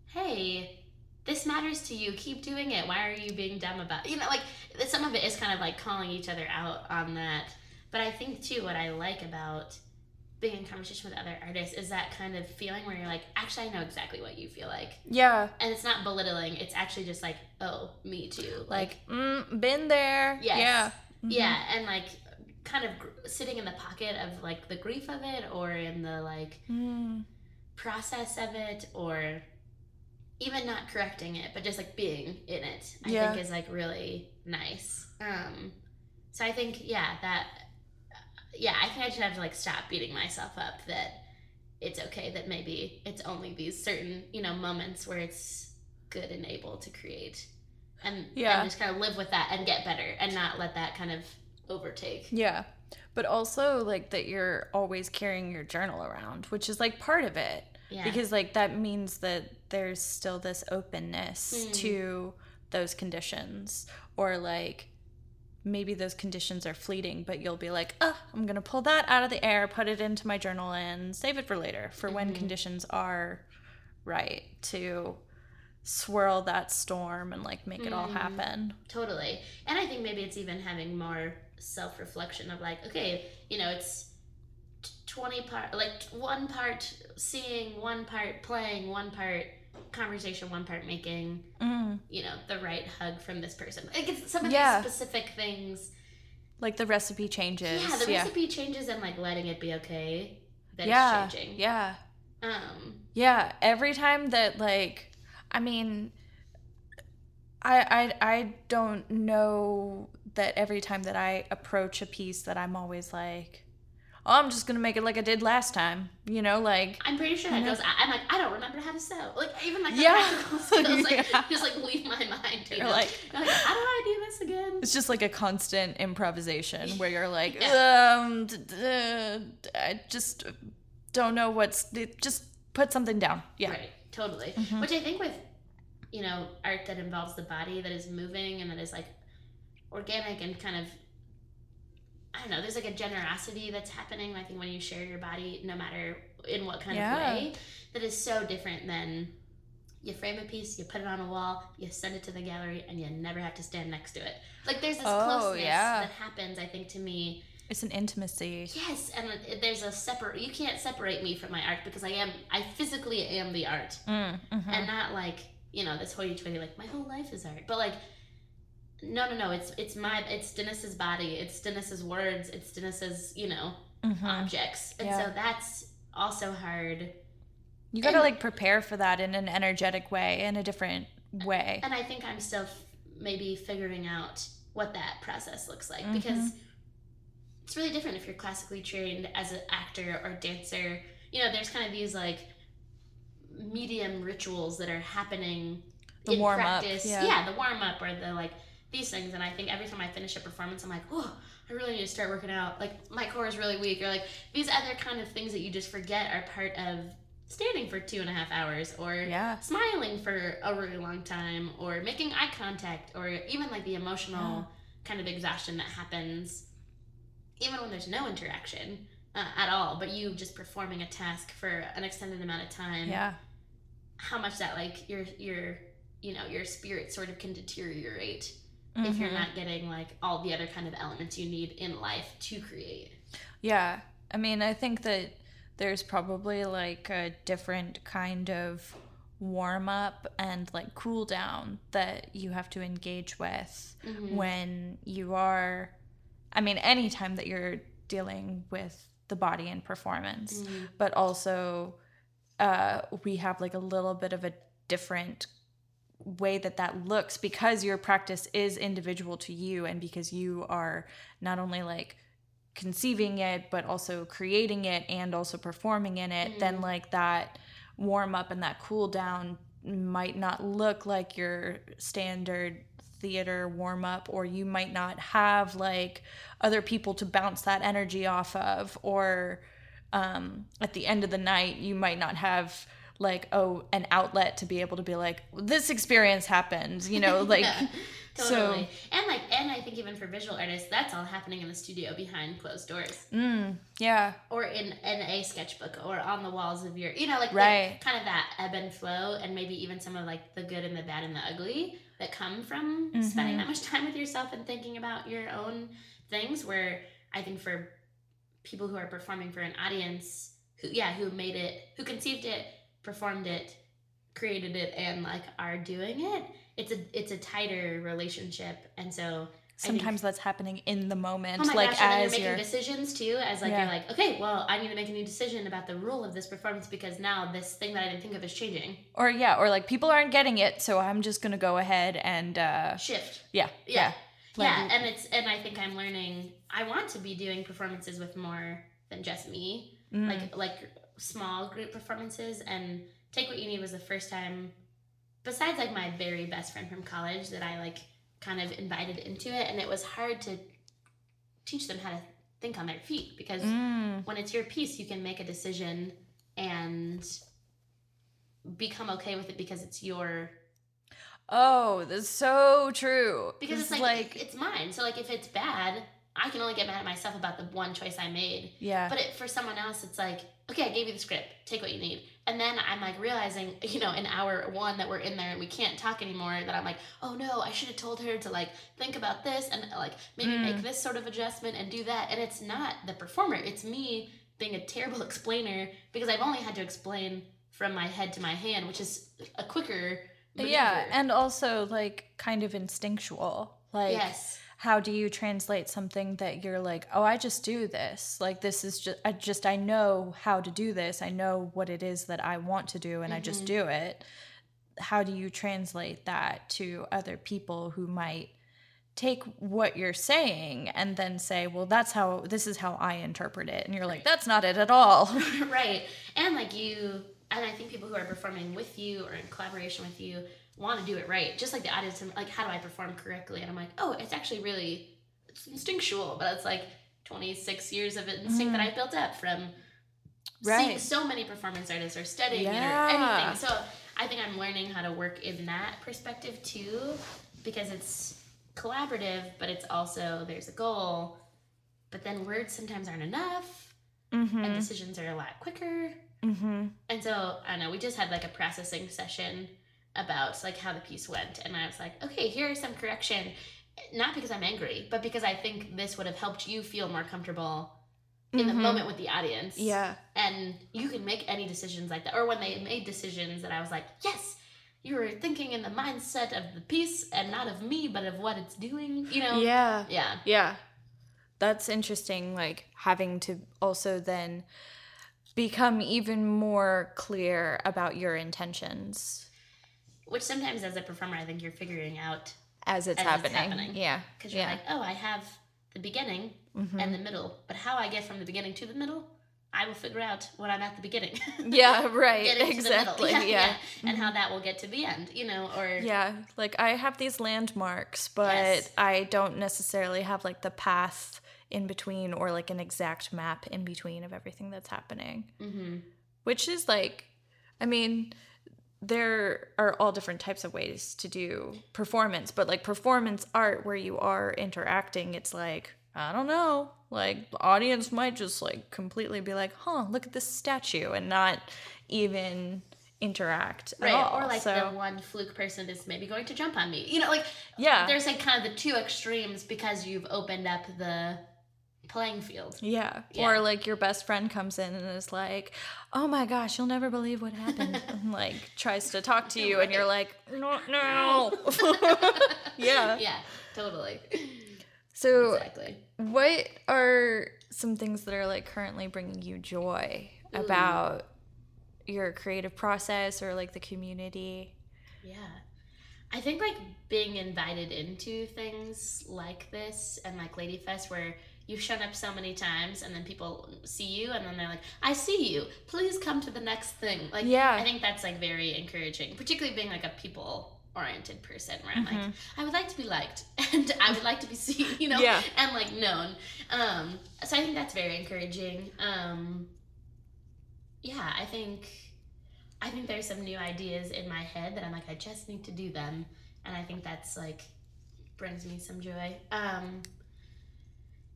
hey, this matters to you. Keep doing it. Why are you being dumb about? It? You know, like some of it is kind of like calling each other out on that. But I think too, what I like about being in conversation with other artists is that kind of feeling where you're like, actually, I know exactly what you feel like. Yeah. And it's not belittling. It's actually just like, oh, me too. Like, mm, been there. Yes. Yeah. Mhm. yeah, and like kind of gr- sitting in the pocket of like the grief of it or in the like Mm. process of it or even not correcting it but just like being in it i Yeah. think is like really nice um so i think yeah that yeah i think i just have to like stop beating myself up that it's okay that maybe it's only these certain you know moments where it's good and able to create and Yeah. and just kind of live with that and get better and not let that kind of overtake Yeah. But also like that you're always carrying your journal around, which is like part of it. yeah Because like that means that there's still this openness Mm. to those conditions or like maybe those conditions are fleeting, but you'll be like, oh, I'm going to pull that out of the air, put it into my journal, and save it for later for when Mhm. conditions are right to swirl that storm and like make it all Mhm. happen. Totally. And I think maybe it's even having more self reflection of like, okay, you know, it's 20 part, like one part seeing, one part playing, one part conversation, one part making, Mm. you know, the right hug from this person. Like it's some of Yeah. these specific things. Like the recipe changes. Yeah, the yeah. recipe changes and like letting it be okay that yeah. it's changing. Yeah. Um, Yeah, every time that like I mean I I I don't know that every time that I approach a piece that I'm always like oh, I'm just gonna make it like I did last time. You know, like I'm pretty sure that goes. I- I'm like, I don't remember how to sew. Like even like Yeah. practical skills, like Yeah. just like leave my mind. You You're know? like- You're like, how do I do this again? it's just like a constant improvisation where you're like, Yeah. um, d- d- I just don't know what's. Just put something down. Yeah. Right, totally. Mhm. Which I think with, you know, art that involves the body that is moving and that is like organic and kind of, I don't know, there's like a generosity that's happening. I think when you share your body, no matter in what kind Yeah. of way, that is so different than you frame a piece, you put it on a wall, you send it to the gallery, and you never have to stand next to it. Like there's this Oh, closeness yeah. that happens, I think, to me It's an intimacy. Yes, and there's a separate. You can't separate me from my art because I am. I physically am the art, Mm, mhm. and not like you know this hoity-toity like my whole life is art. But like, no, no, no. It's it's my. It's Dennissa's body. It's Dennissa's words. It's Dennissa's you know Mhm. objects, and Yeah. so that's also hard. You gotta And- like prepare for that in an energetic way, in a different way. And I think I'm still f- maybe figuring out what that process looks like Mhm. because it's really different if you're classically trained as an actor or dancer. You know, there's kind of these like medium rituals that are happening The in warm up, practice. yeah. the warm up or the like these things. And I think every time I finish a performance, I'm like, oh, I really need to start working out. Like my core is really weak, or like these other kind of things that you just forget are part of standing for two and a half hours or Yeah. smiling for a really long time or making eye contact or even like the emotional Yeah. kind of exhaustion that happens even when there's no interaction uh, at all but you just performing a task for an extended amount of time Yeah. how much that like your your you know your spirit sort of can deteriorate if you're Mhm. not getting like all the other kind of elements you need in life to create Yeah. I mean, I think that there's probably like a different kind of warm up and like cool down that you have to engage with Mhm. when you are I mean, anytime that you're dealing with the body and performance. Mhm. but also uh, we have like a little bit of a different way that that looks because your practice is individual to you and because you are not only like conceiving it but also creating it and also performing in it then Mhm. like that warm up and that cool down might not look like your standard theater warm up or you might not have like other people to bounce that energy off of or um, at the end of the night you might not have like oh an outlet to be able to be like this experience happened you know like Yeah, so- and like and I think even for visual artists, that's all happening in the studio behind closed doors, Mm, yeah. or in in a sketchbook, or on the walls of your, you know, like Right. kind of that ebb and flow, and maybe even some of like the good and the bad and the ugly that come from Mhm. spending that much time with yourself and thinking about your own things. Where I think for people who are performing for an audience, who yeah, who made it, who conceived it, performed it, created it, and like are doing it, it's a it's a tighter relationship, and so. I think- Sometimes that's happening in the moment, Oh my like gosh, and then as you're you're. making decisions too, as like Yeah. you're like, okay, well, I need to make a new decision about the rule of this performance because now this thing that I didn't think of is changing. or yeah, or like people aren't getting it, so I'm just gonna go ahead and uh Shift. yeah, Yeah. Like- yeah, and it's and I think I'm learning I want to be doing performances with more than just me. Mm. Like like small group performances and Take What You Need was the first time besides like my very best friend from college that I like kind of invited into it and it was hard to teach them how to think on their feet because Mm. when it's your piece, you can make a decision and become okay with it because it's your Oh, that's so true. because it's is like, it's mine. So like if it's bad, I can only get mad at myself about the one choice I made. yeah, But it, for someone else, it's like okay, I gave you the script, take what you need, and then I'm like realizing, you know, in hour one that we're in there and we can't talk anymore. That I'm like, oh no, I should have told her to like think about this and like maybe Mm. make this sort of adjustment and do that. And it's not the performer; it's me being a terrible explainer because I've only had to explain from my head to my hand, which is a quicker. Maneuver. yeah, and also like kind of instinctual. Like yes, how do you translate something that you're like, oh, I just do this. Like this is just I just I know how to do this. I know what it is that I want to do and I just Mhm. do it. How do you translate that to other people who might take what you're saying and then say, well, that's how this is how I interpret it. And you're like, that's not it at all. right. And like you, and I think people who are performing with you or in collaboration with you want to do it right. Just like the audience, and like, how do I perform correctly? And I'm like, oh, it's actually really it's instinctual, but it's like 26 years of instinct that I've built up from seeing so many performance artists or studying it or anything. So I think I'm learning how to work in that perspective too, because it's collaborative, but it's also there's a goal. But then words sometimes aren't enough, and mm-hmm. decisions are a lot quicker. Mm-hmm. And so I don't know we just had like a processing session about like how the piece went, and I was like, okay, here is some correction, not because I'm angry, but because I think this would have helped you feel more comfortable in the Mhm. moment with the audience. Yeah. And you can make any decisions like that, or when they made decisions that I was like, yes. You were thinking in the mindset of the piece and not of me, but of what it's doing, you know? Yeah. Yeah. Yeah. That's interesting, like having to also then become even more clear about your intentions Which sometimes as a performer, I think you're figuring out as it's As it's happening. happening. Yeah. because you're Yeah. like, oh, I have the beginning Mhm. and the middle, but how I get from the beginning to the middle, I will figure out when I'm at the beginning. Yeah, right. Getting to the middle. exactly. Yeah, yeah. And how that will get to the end, you know, or Yeah, like I have these landmarks, but Yes. I don't necessarily have like the path in between or like an exact map in between of everything that's happening. Mhm. Which is like, I mean, there are all different types of ways to do performance, but like performance art where you are interacting, it's like, I don't know, like the audience might just like completely be like, huh, look at this statue and not even interact right, at all. or like so, the one fluke person that's maybe going to jump on me, you know, like yeah. there's like kind of the two extremes because you've opened up the playing field. Yeah. Yeah. Or like your best friend comes in and is like, "Oh my gosh, you'll never believe what happened," and like tries to talk to you, and you're like, "No, no." yeah. Yeah, totally. So, exactly. what are some things that are like currently bringing you joy Ooh. about your creative process or like the community? Yeah. I think like being invited into things like this and like Lady Fest where you've shown up so many times and then people see you and then they're like, I see you. Please come to the next thing. Like Yeah. I think that's like very encouraging, particularly being like a people oriented person where I'm like, Mhm. I would like to be liked and I would like to be seen, you know, Yeah. and like known. Um, so I think that's very encouraging. Um, yeah, I think I think there's some new ideas in my head that I'm like, I just need to do them, and I think that's like brings me some joy. Um,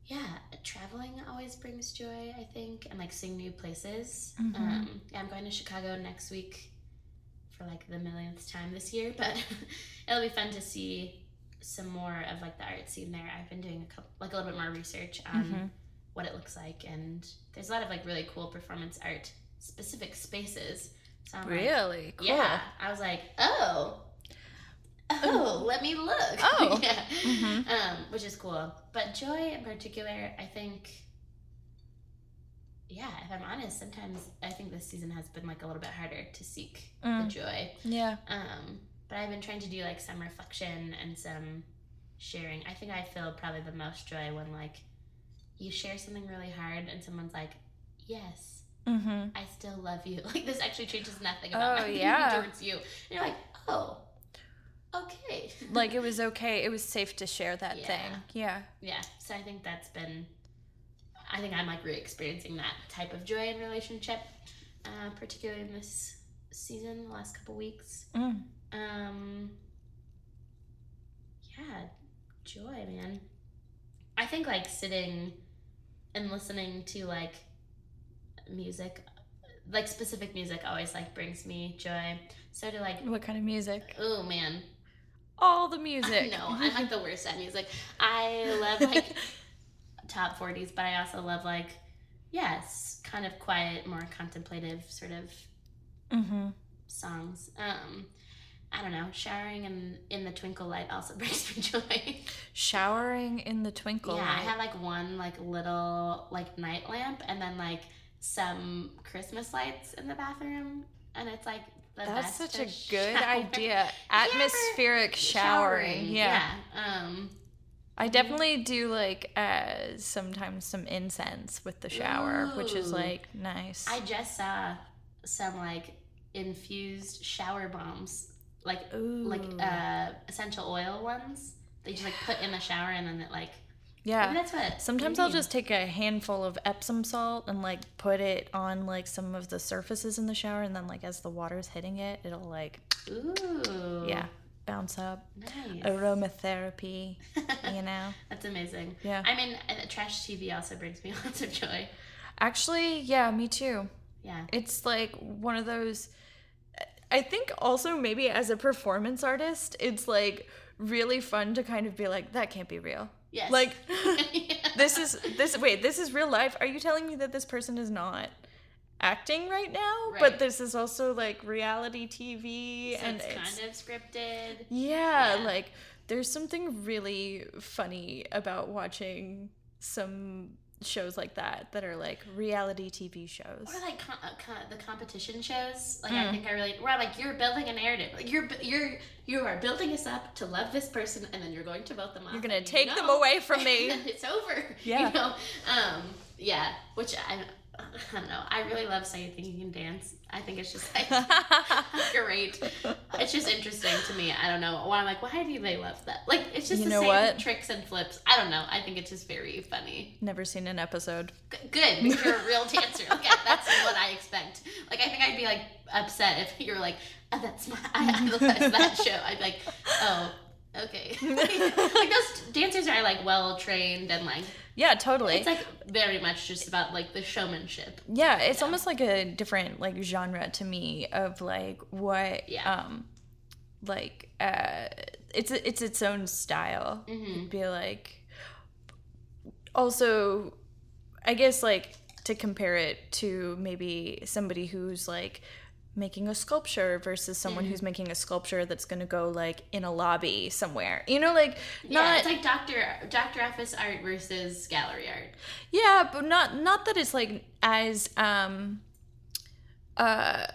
yeah, traveling always brings joy, I think, and like seeing new places. Mhm. Um, yeah, I'm going to Chicago next week for like the millionth time this year, but it'll be fun to see some more of like the art scene there. I've been doing a couple, like a little bit more research on Mhm. what it looks like, and there's a lot of like really cool performance art specific spaces. So I'm like, Really cool. yeah, I was like, oh, oh, let me look. Oh. yeah, Mhm. um, which is cool. But joy in particular, I think, yeah, if I'm honest, sometimes I think this season has been like a little bit harder to seek the Mm. joy. Yeah. Um, but I've been trying to do like some reflection and some sharing. I think I feel probably the most joy when like you share something really hard and someone's like, yes. Mm-hmm. I still love you. Like this actually changes nothing about Oh, my yeah. towards you. And you're like, oh, okay. Like it was okay. It was safe to share that Yeah. thing. Yeah. yeah. So I think that's been. I think I'm like re-experiencing that type of joy in relationship, uh, particularly in this season, the last couple weeks. Mm. Um. Yeah, joy, man. I think like sitting and listening to like music, like specific music, always like brings me joy. So to like, What kind of music? oh man, All the music. no, I'm like the worst at music. I love like top 40s, but I also love like, yes, kind of quiet, more contemplative sort of mm-hmm. songs. Um, I don't know. Showering in in the twinkle light also brings me joy. Showering in the twinkle. yeah, I light. have like one like little like night lamp, and then like some Christmas lights in the bathroom, and it's like That's such a good shower. idea. Atmospheric showering. Yeah. yeah. Um, I definitely do like uh sometimes some incense with the shower, which is like nice. I just saw some like infused shower bombs, like Ooh. like uh essential oil ones. They just like put in the shower, and then it like yeah. maybe that's what. Sometimes I'll just take a handful of Epsom salt and like put it on like some of the surfaces in the shower and then like as the water's hitting it, it'll like Ooh. yeah, bounce up. Nice. Aromatherapy, you know. That's amazing. Yeah. I mean, trash TV also brings me lots of joy. Actually, yeah, me too. Yeah. It's like one of those I think also maybe as a performance artist, it's like really fun to kind of be like that can't be real. Yes. Like Yeah. this is this wait, this is real life. Are you telling me that this person is not acting right now? Right. But this is also like reality TV So and it's, it's, kind of scripted. yeah, yeah. like there's something really funny about watching some shows like that that are like reality TV shows. Or like com- uh, the competition shows. Like Mm. I think I really where like you're building a narrative. Like you're you're you are building us up to love this person, and then you're going to vote them off. You're gonna and you take them away from me. and then it's over. Yeah. You know. Um. Yeah. Which I. I don't know. I really love saying You Think You Can Dance. I think it's just like great. It's just interesting to me. I don't know. Why I'm like, why do they love that? Like, it's just You the same what? tricks and flips. I don't know. I think it's just very funny. Never seen an episode. G- good because you're a real dancer. Like I- that's what I expect. Like I think I'd be like upset if you were like, oh, "That's my I idolize that show." I'd be like, "Oh, okay." like those dancers are like well trained and like Yeah, totally. it's like very much just about like the showmanship. yeah, it's almost like a different like genre to me of like what Yeah. um like uh it's it's its own style. Mhm. Be like also I guess like to compare it to maybe somebody who's like making a sculpture versus someone Mhm. who's making a sculpture that's going to go like in a lobby somewhere. You know like Yeah, not it's like Doctor Doctor Office art versus gallery art. Yeah, but not not that it's like as um uh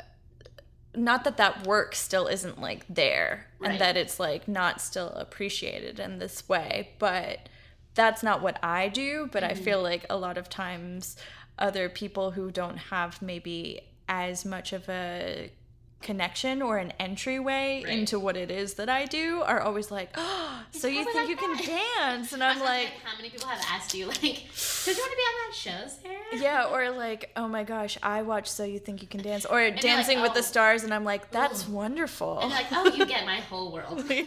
not that that work still isn't like there Right. and that it's like not still appreciated in this way, but that's not what I do, but I Mhm. feel like a lot of times other people who don't have maybe as much of a connection or an entryway Right. into what it is that I do are always like, oh, so you think like you can dance? And I I'm was like, how many people have asked you like, Don't you want to be on that show, Sarah? Yeah, or like, oh my gosh, I watch So You Think You Can Dance, or you're like, Dancing with the oh. Stars, and I'm like, that's wonderful. And like, oh, you get my whole world. yeah,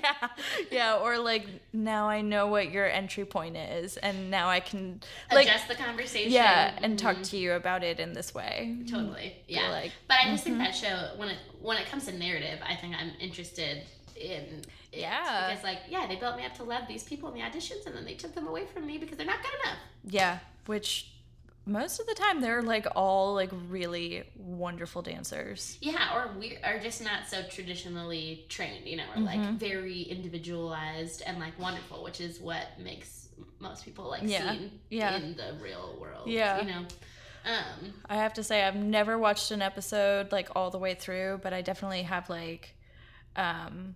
yeah, or like now I know what your entry point is, and now I can like Adjust the conversation. yeah, and talk Mhm. to you about it in this way. Totally. Yeah. like, but I just think that show when it when it comes to narrative, I think I'm interested in. Yeah. Because like, yeah, they built me up to love these people in the auditions and then they took them away from me because they're not good enough. Yeah, which most of the time they're like all like really wonderful dancers. Yeah, or we are just not so traditionally trained, you know, or like mm-hmm. very individualized and like wonderful, which is what makes most people like Yeah. seen Yeah. in the real world. Yeah. You know? Um I have to say I've never watched an episode like all the way through, but I definitely have like um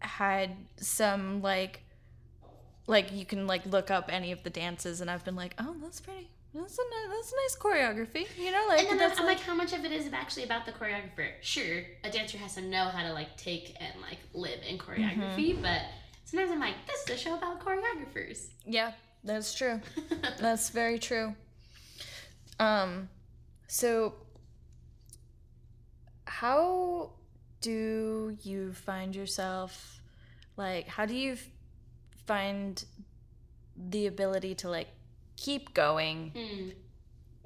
had some like like you can like look up any of the dances and I've been like, "Oh, that's pretty. That's a nice, that's a nice choreography." You know, like and then that's I'm like, like, how much of it is actually about the choreographer? Sure, a dancer has to know how to like take and like live in choreography, Mm-hmm. but sometimes I'm like, this is a show about choreographers. yeah, that's true. That's very true. Um, so how do you find yourself like? How do you find the ability to like keep going Hmm.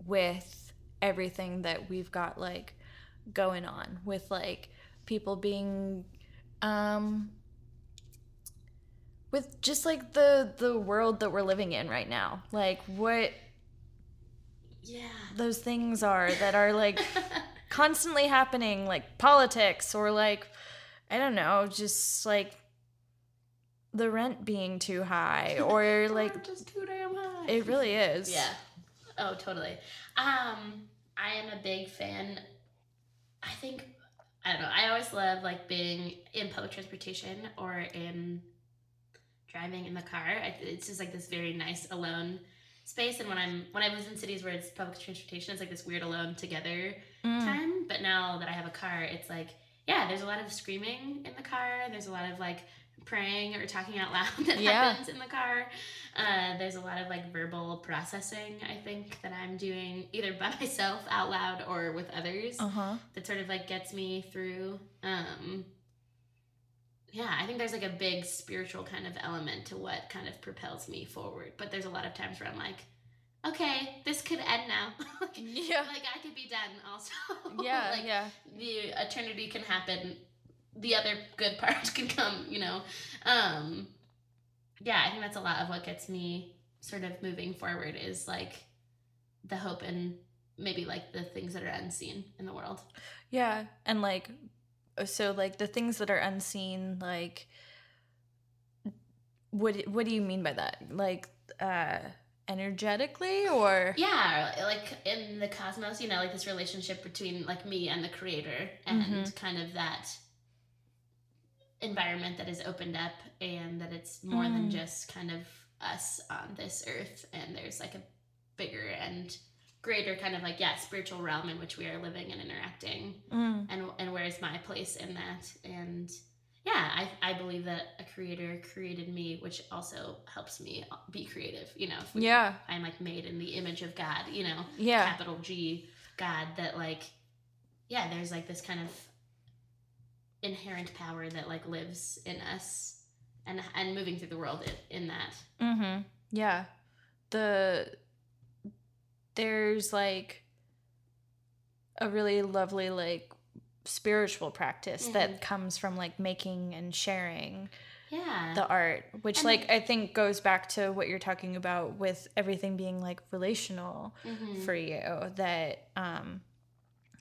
with everything that we've got like going on with like people being um with just like the the world that we're living in right now like what Yeah. those things are that are like constantly happening like politics or like i don't know just like the rent being too high or like just too damn high. it really is Yeah. Oh, totally. Um, I am a big fan. I think I don't know. I always love like being in public transportation or in driving in the car. It's just like this very nice alone space. And when I'm when I was in cities where it's public transportation, it's like this weird alone together Mm. time. But now that I have a car, it's like yeah, there's a lot of screaming in the car. There's a lot of like praying or talking out loud that Yeah. happens in the car. Uh, there's a lot of like verbal processing. I think that I'm doing either by myself out loud or with others uh-huh that sort of like gets me through. Um, yeah, I think there's like a big spiritual kind of element to what kind of propels me forward. But there's a lot of times where I'm like, okay, this could end now. like, yeah like I could be done also. yeah like yeah the eternity can happen. The other good part can come, you know. Um, yeah, I think that's a lot of what gets me sort of moving forward is like the hope and maybe like the things that are unseen in the world. Yeah, and like so like the things that are unseen like what what do you mean by that? Like uh energetically or Yeah, like in the cosmos, you know, like this relationship between like me and the creator and Mhm. kind of that environment that is opened up and that it's more than Mm. just kind of us on this earth and there's like a bigger and greater kind of like yeah, spiritual realm in which we are living and interacting Mm, and and where is my place in that and yeah I, I believe that a creator created me which also helps me be creative you know we- yeah. i'm like made in the image of god you know Yeah. capital g god that like yeah there's like this kind of inherent power that like lives in us and and moving through the world in, in that Mhm. Yeah. The there's like a really lovely like spiritual practice Mhm. that comes from like making and sharing yeah the art which And like i think goes back to what you're talking about with everything being like relational Mhm. for you that um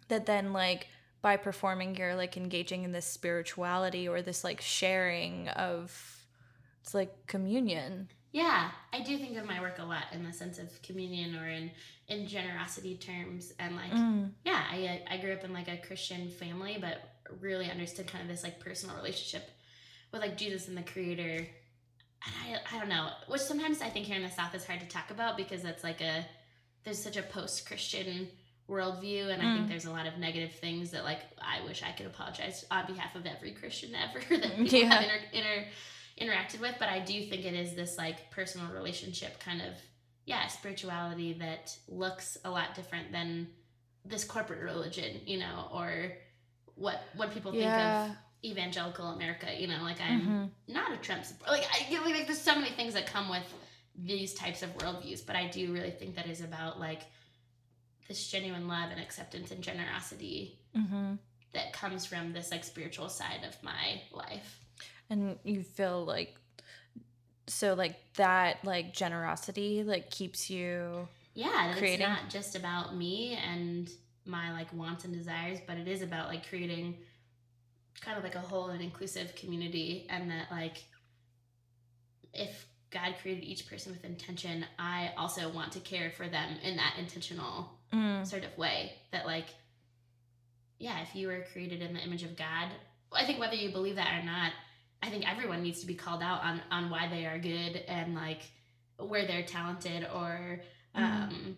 that then like by performing you're like engaging in this spirituality or this like sharing of it's like communion Yeah, I do think of my work a lot in the sense of communion or in in generosity terms and like Mm. yeah, I I grew up in like a Christian family but really understood kind of this like personal relationship with like Jesus and the creator. And I I don't know, which sometimes I think here in the south is hard to talk about because that's like a there's such a post-Christian worldview and I Mm. think there's a lot of negative things that like I wish I could apologize on behalf of every Christian ever that people Yeah. have inter, inter interacted with, but I do think it is this like personal relationship kind of yeah, spirituality that looks a lot different than this corporate religion, you know, or what what people Yeah. think of evangelical America, you know, like I'm Mhm. not a Trump supporter. Like, I, like there's so many things that come with these types of worldviews, but I do really think that is about like this genuine love and acceptance and generosity Mhm. that comes from this like spiritual side of my life. And you feel like so like that like generosity like keeps you Yeah, Creating- it's not just about me and my like wants and desires, but it is about like creating kind of like a whole and inclusive community and that like if God created each person with intention, I also want to care for them in that intentional Mm. sort of way that like yeah if you were created in the image of god i think whether you believe that or not i think everyone needs to be called out on on why they are good and like where they're talented or um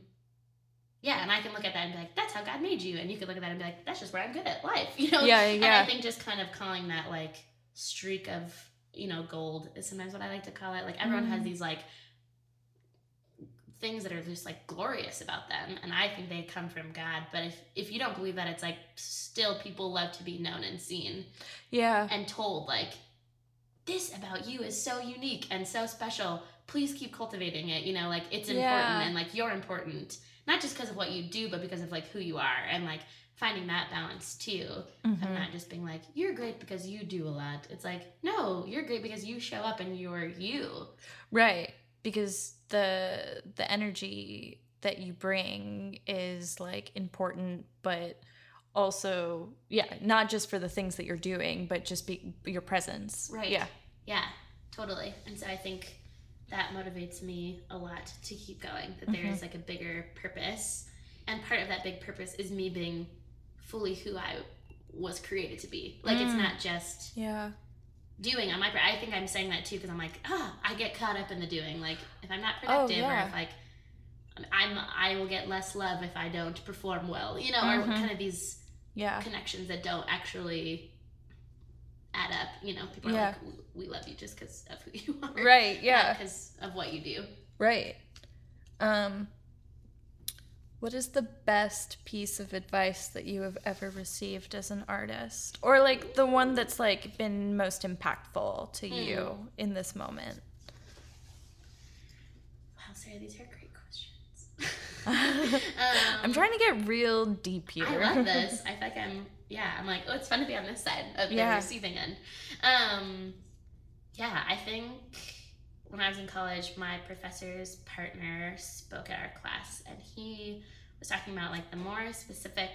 yeah and i can look at that and be like that's how god made you. And you can look at that and be like that's just where i'm good at life you know? Yeah, and i think just kind of calling that like streak of you know gold is sometimes what i like to call it. Like everyone has Mm. these like things that are just like glorious about them and i think they come from god. But if if you don't believe that it's like still people love to be known and seen. Yeah. and told like this about you is so unique and so special please keep cultivating it you know like it's important Yeah. and like you're important not just because of what you do but because of like who you are and like finding that balance too Mhm. and not just being like you're great because you do a lot it's like no you're great because you show up and you're you Right. Because the the energy that you bring is like important but also yeah, not just for the things that you're doing, but just be your presence. Right. Yeah. Yeah, totally. And so I think that motivates me a lot to keep going, that there Mhm. is like a bigger purpose. And part of that big purpose is me being fully who I was created to be. Like it's Mm. not just Yeah. doing on my part. I think I'm saying that too because I'm like, ah, I get caught up in the doing. Like if I'm not productive or Oh, yeah. if like I'm I will get less love if I don't perform well, you know, or Mhm. kind of these Yeah. connections that don't actually add up. You know, people are Yeah. like, "We- "We love you just because of who you are, Right. Yeah. Because of what you do." Right. Um what is the best piece of advice that you have ever received as an artist? Or like the one that's like been most impactful to you in this moment? Wow, Sarah, these are questions. I'm Um, trying to get real deep here. I love this. I feel like I'm. Yeah, I'm like, oh, it's fun to be on this side of the Yeah. receiving end. Um, yeah, I think when I was in college, my professor's partner spoke at our class, and he was talking about like the more specific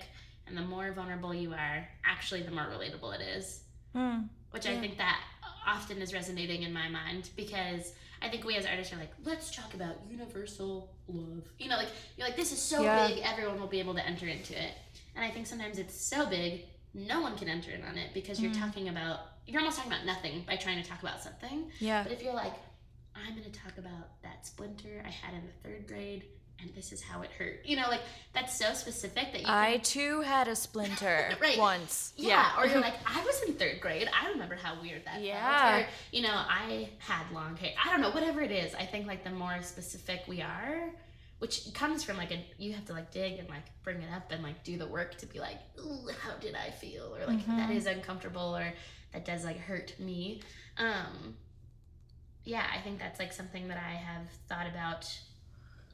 and the more vulnerable you are, actually, the more relatable it is. Hmm. Which I think that often is resonating in my mind because I think we as artists are like, let's talk about universal love. You know, like you're like, this is so Yeah. big, everyone will be able to enter into it. And I think sometimes it's so big, no one can enter in on it because you're Mm. talking about you're almost talking about nothing by trying to talk about something. Yeah. But if you're like, I'm gonna talk about that splinter I had in the third grade and this is how it hurt. You know, like that's so specific that you I too had a splinter Right. once. yeah, or you're like, I was in third grade. I remember how weird that Yeah. felt. Or, you know, I had long hair. I don't know, whatever it is. I think like the more specific we are, which comes from like a, you have to like dig and like bring it up and like do the work to be like, how did I feel? Or like, Mhm. that is uncomfortable or that does like hurt me. Um, yeah, I think that's like something that I have thought about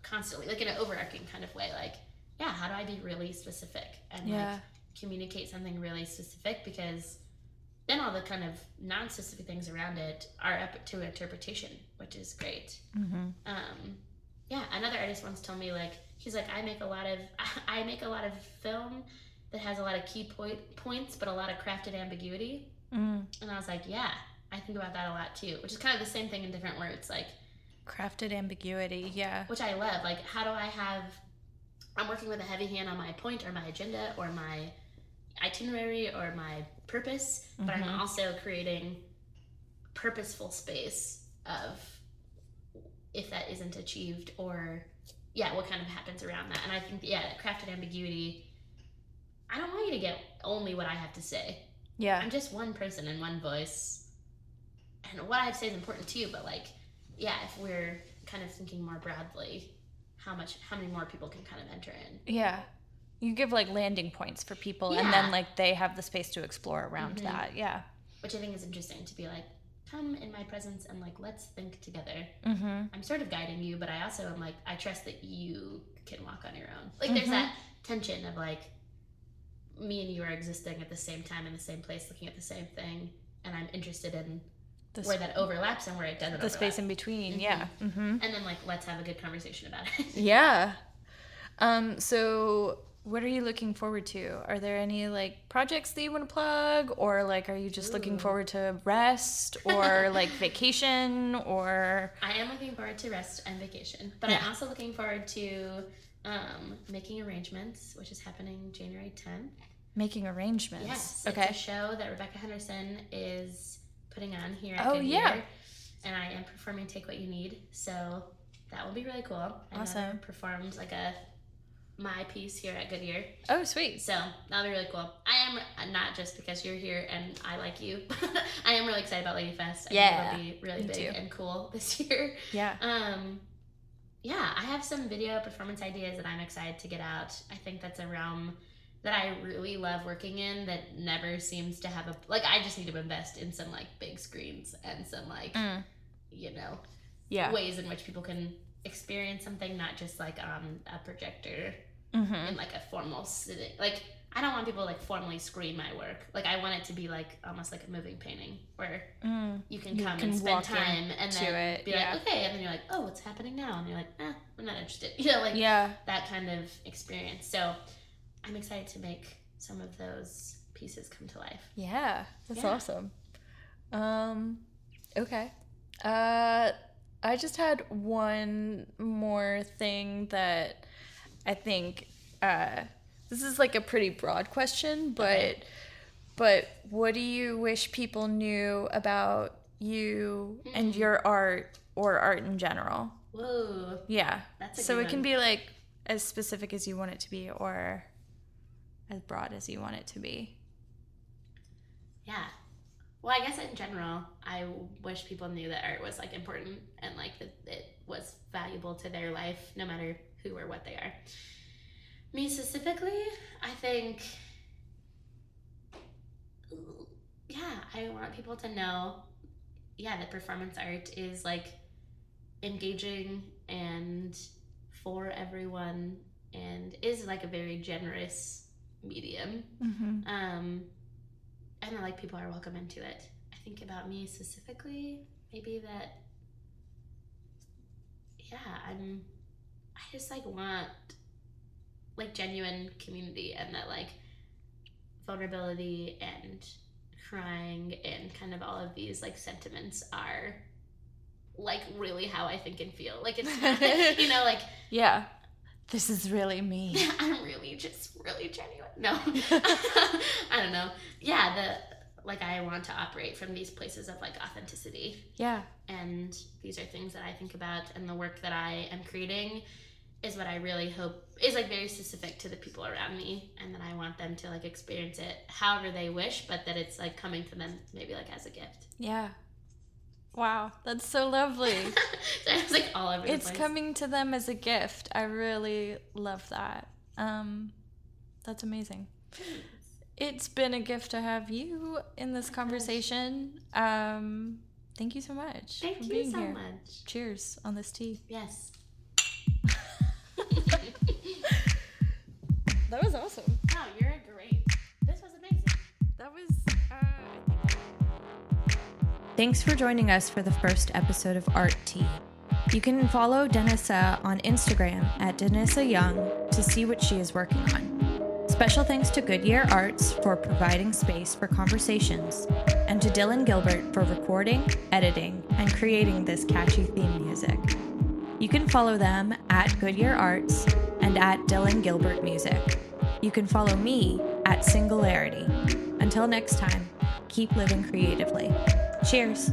constantly, like in an overarching kind of way. Like, yeah, how do I be really specific and like communicate something really specific because then all the kind of non-specific things around it are up to interpretation which is great hmm um yeah another artist once told me like he's like i make a lot of i make a lot of film that has a lot of key point points but a lot of crafted ambiguity Mm. and i was like yeah i think about that a lot too which is kind of the same thing in different words like Crafted ambiguity. Yeah. which I love. Like, how do I have? I'm working with a heavy hand on my point or my agenda or my itinerary or my purpose, but I'm Mhm. also creating purposeful space of if that isn't achieved or yeah, what kind of happens around that. And I think yeah, crafted ambiguity. I don't want you to get only what I have to say. Yeah. I'm just one person and one voice. And what I have to say is important too, but like, yeah, if we're kind of thinking more broadly, how much how many more people can kind of enter in. Yeah. You give like landing points for people and then like they have the space to explore around Mhm. that. Yeah. Which I think is interesting to be like, come in my presence and like let's think together. Mhm. I'm sort of guiding you, but I also am like I trust that you can walk on your own. Like there's that tension of like me and you are existing at the same time in the same place, looking at the same thing, and I'm interested in The, where that overlaps and where it doesn't. the space in between. Mhm. Yeah. Mhm. and then like let's have a good conversation about it. Yeah. Um, so what are you looking forward to? Are there any like projects that you want to plug or like are you just looking forward to rest or like vacation or I am looking forward to rest and vacation, but Yeah. I'm also looking forward to um, making arrangements, which is happening January 10th. making arrangements? Yes, Okay. it's a show that Rebecca Henderson is putting on here at Oh, Goodyear, yeah. and I am performing "Take What You Need," so that will be really cool. I Awesome. performed like a my piece here at Goodyear, Oh, sweet. so that'll be really cool. I am uh, not just because you're here and I like you. I am really excited about Lady Fest. I Yeah, think it'll be really big too. and cool this year. Yeah. Um, yeah, I have some video performance ideas that I'm excited to get out. I think that's a realm that I really love working in that never seems to have a like. I just need to invest in some like big screens and some like Mm. you know Yeah. ways in which people can experience something, not just like on a projector Mhm. in like a formal sitting. Like I don't want people to like formally screen my work. Like I want it to be like almost like a moving painting where Mm. you can You come can and spend time and then it, be yeah. like, okay, and then you're like, oh, what's happening now? And you're like, eh, I'm not interested. You know, like Yeah. that kind of experience. So I'm excited to make some of those pieces come to life. Yeah. That's Yeah. awesome. Um okay. Uh I just had one more thing that I think uh this is like a pretty broad question, but Okay. but what do you wish people knew about you and your art or art in general? Whoa, Yeah. that's a So it can be like as specific as you want it to be or as broad as you want it to be. Yeah. Well, I guess in general, I wish people knew that art was like important and like that it was valuable to their life, no matter who or what they are. Me specifically, I think, yeah, I want people to know, yeah, that performance art is like engaging and for everyone and is like a very generous medium Mm-hmm. um, and I like people are welcome into it. I think about me specifically, maybe that, yeah, I'm, I just like want like genuine community and that like vulnerability and crying and kind of all of these like sentiments are like really how I think and feel. Like it's, you know, like Yeah. This is really me. I'm really just really genuine. No, I don't know. Yeah, the like I want to operate from these places of like authenticity, yeah. and these are things that I think about, and the work that I am creating is what I really hope is like very specific to the people around me, and that I want them to like experience it however they wish, but that it's like coming to them maybe like as a gift. Yeah. Wow. That's so lovely. so it's like all over it's coming to them as a gift. I really love that. Um that's amazing. It's been a gift to have you in this conversation. Um thank you so much Thank you being so here. much. Cheers on this tea. Yes. That was awesome. Thanks for joining us for the first episode of Art Tea. You can follow Dennissa on Instagram at Dennissa Young to see what she is working on. Special thanks to Goodyear Arts for providing space for conversations, and to Dylan Gilbert for recording, editing, and creating this catchy theme music. You can follow them at Goodyear Arts and at Dylan Gilbert Music. You can follow me at Singelarity. Until next time, keep living creatively. Cheers.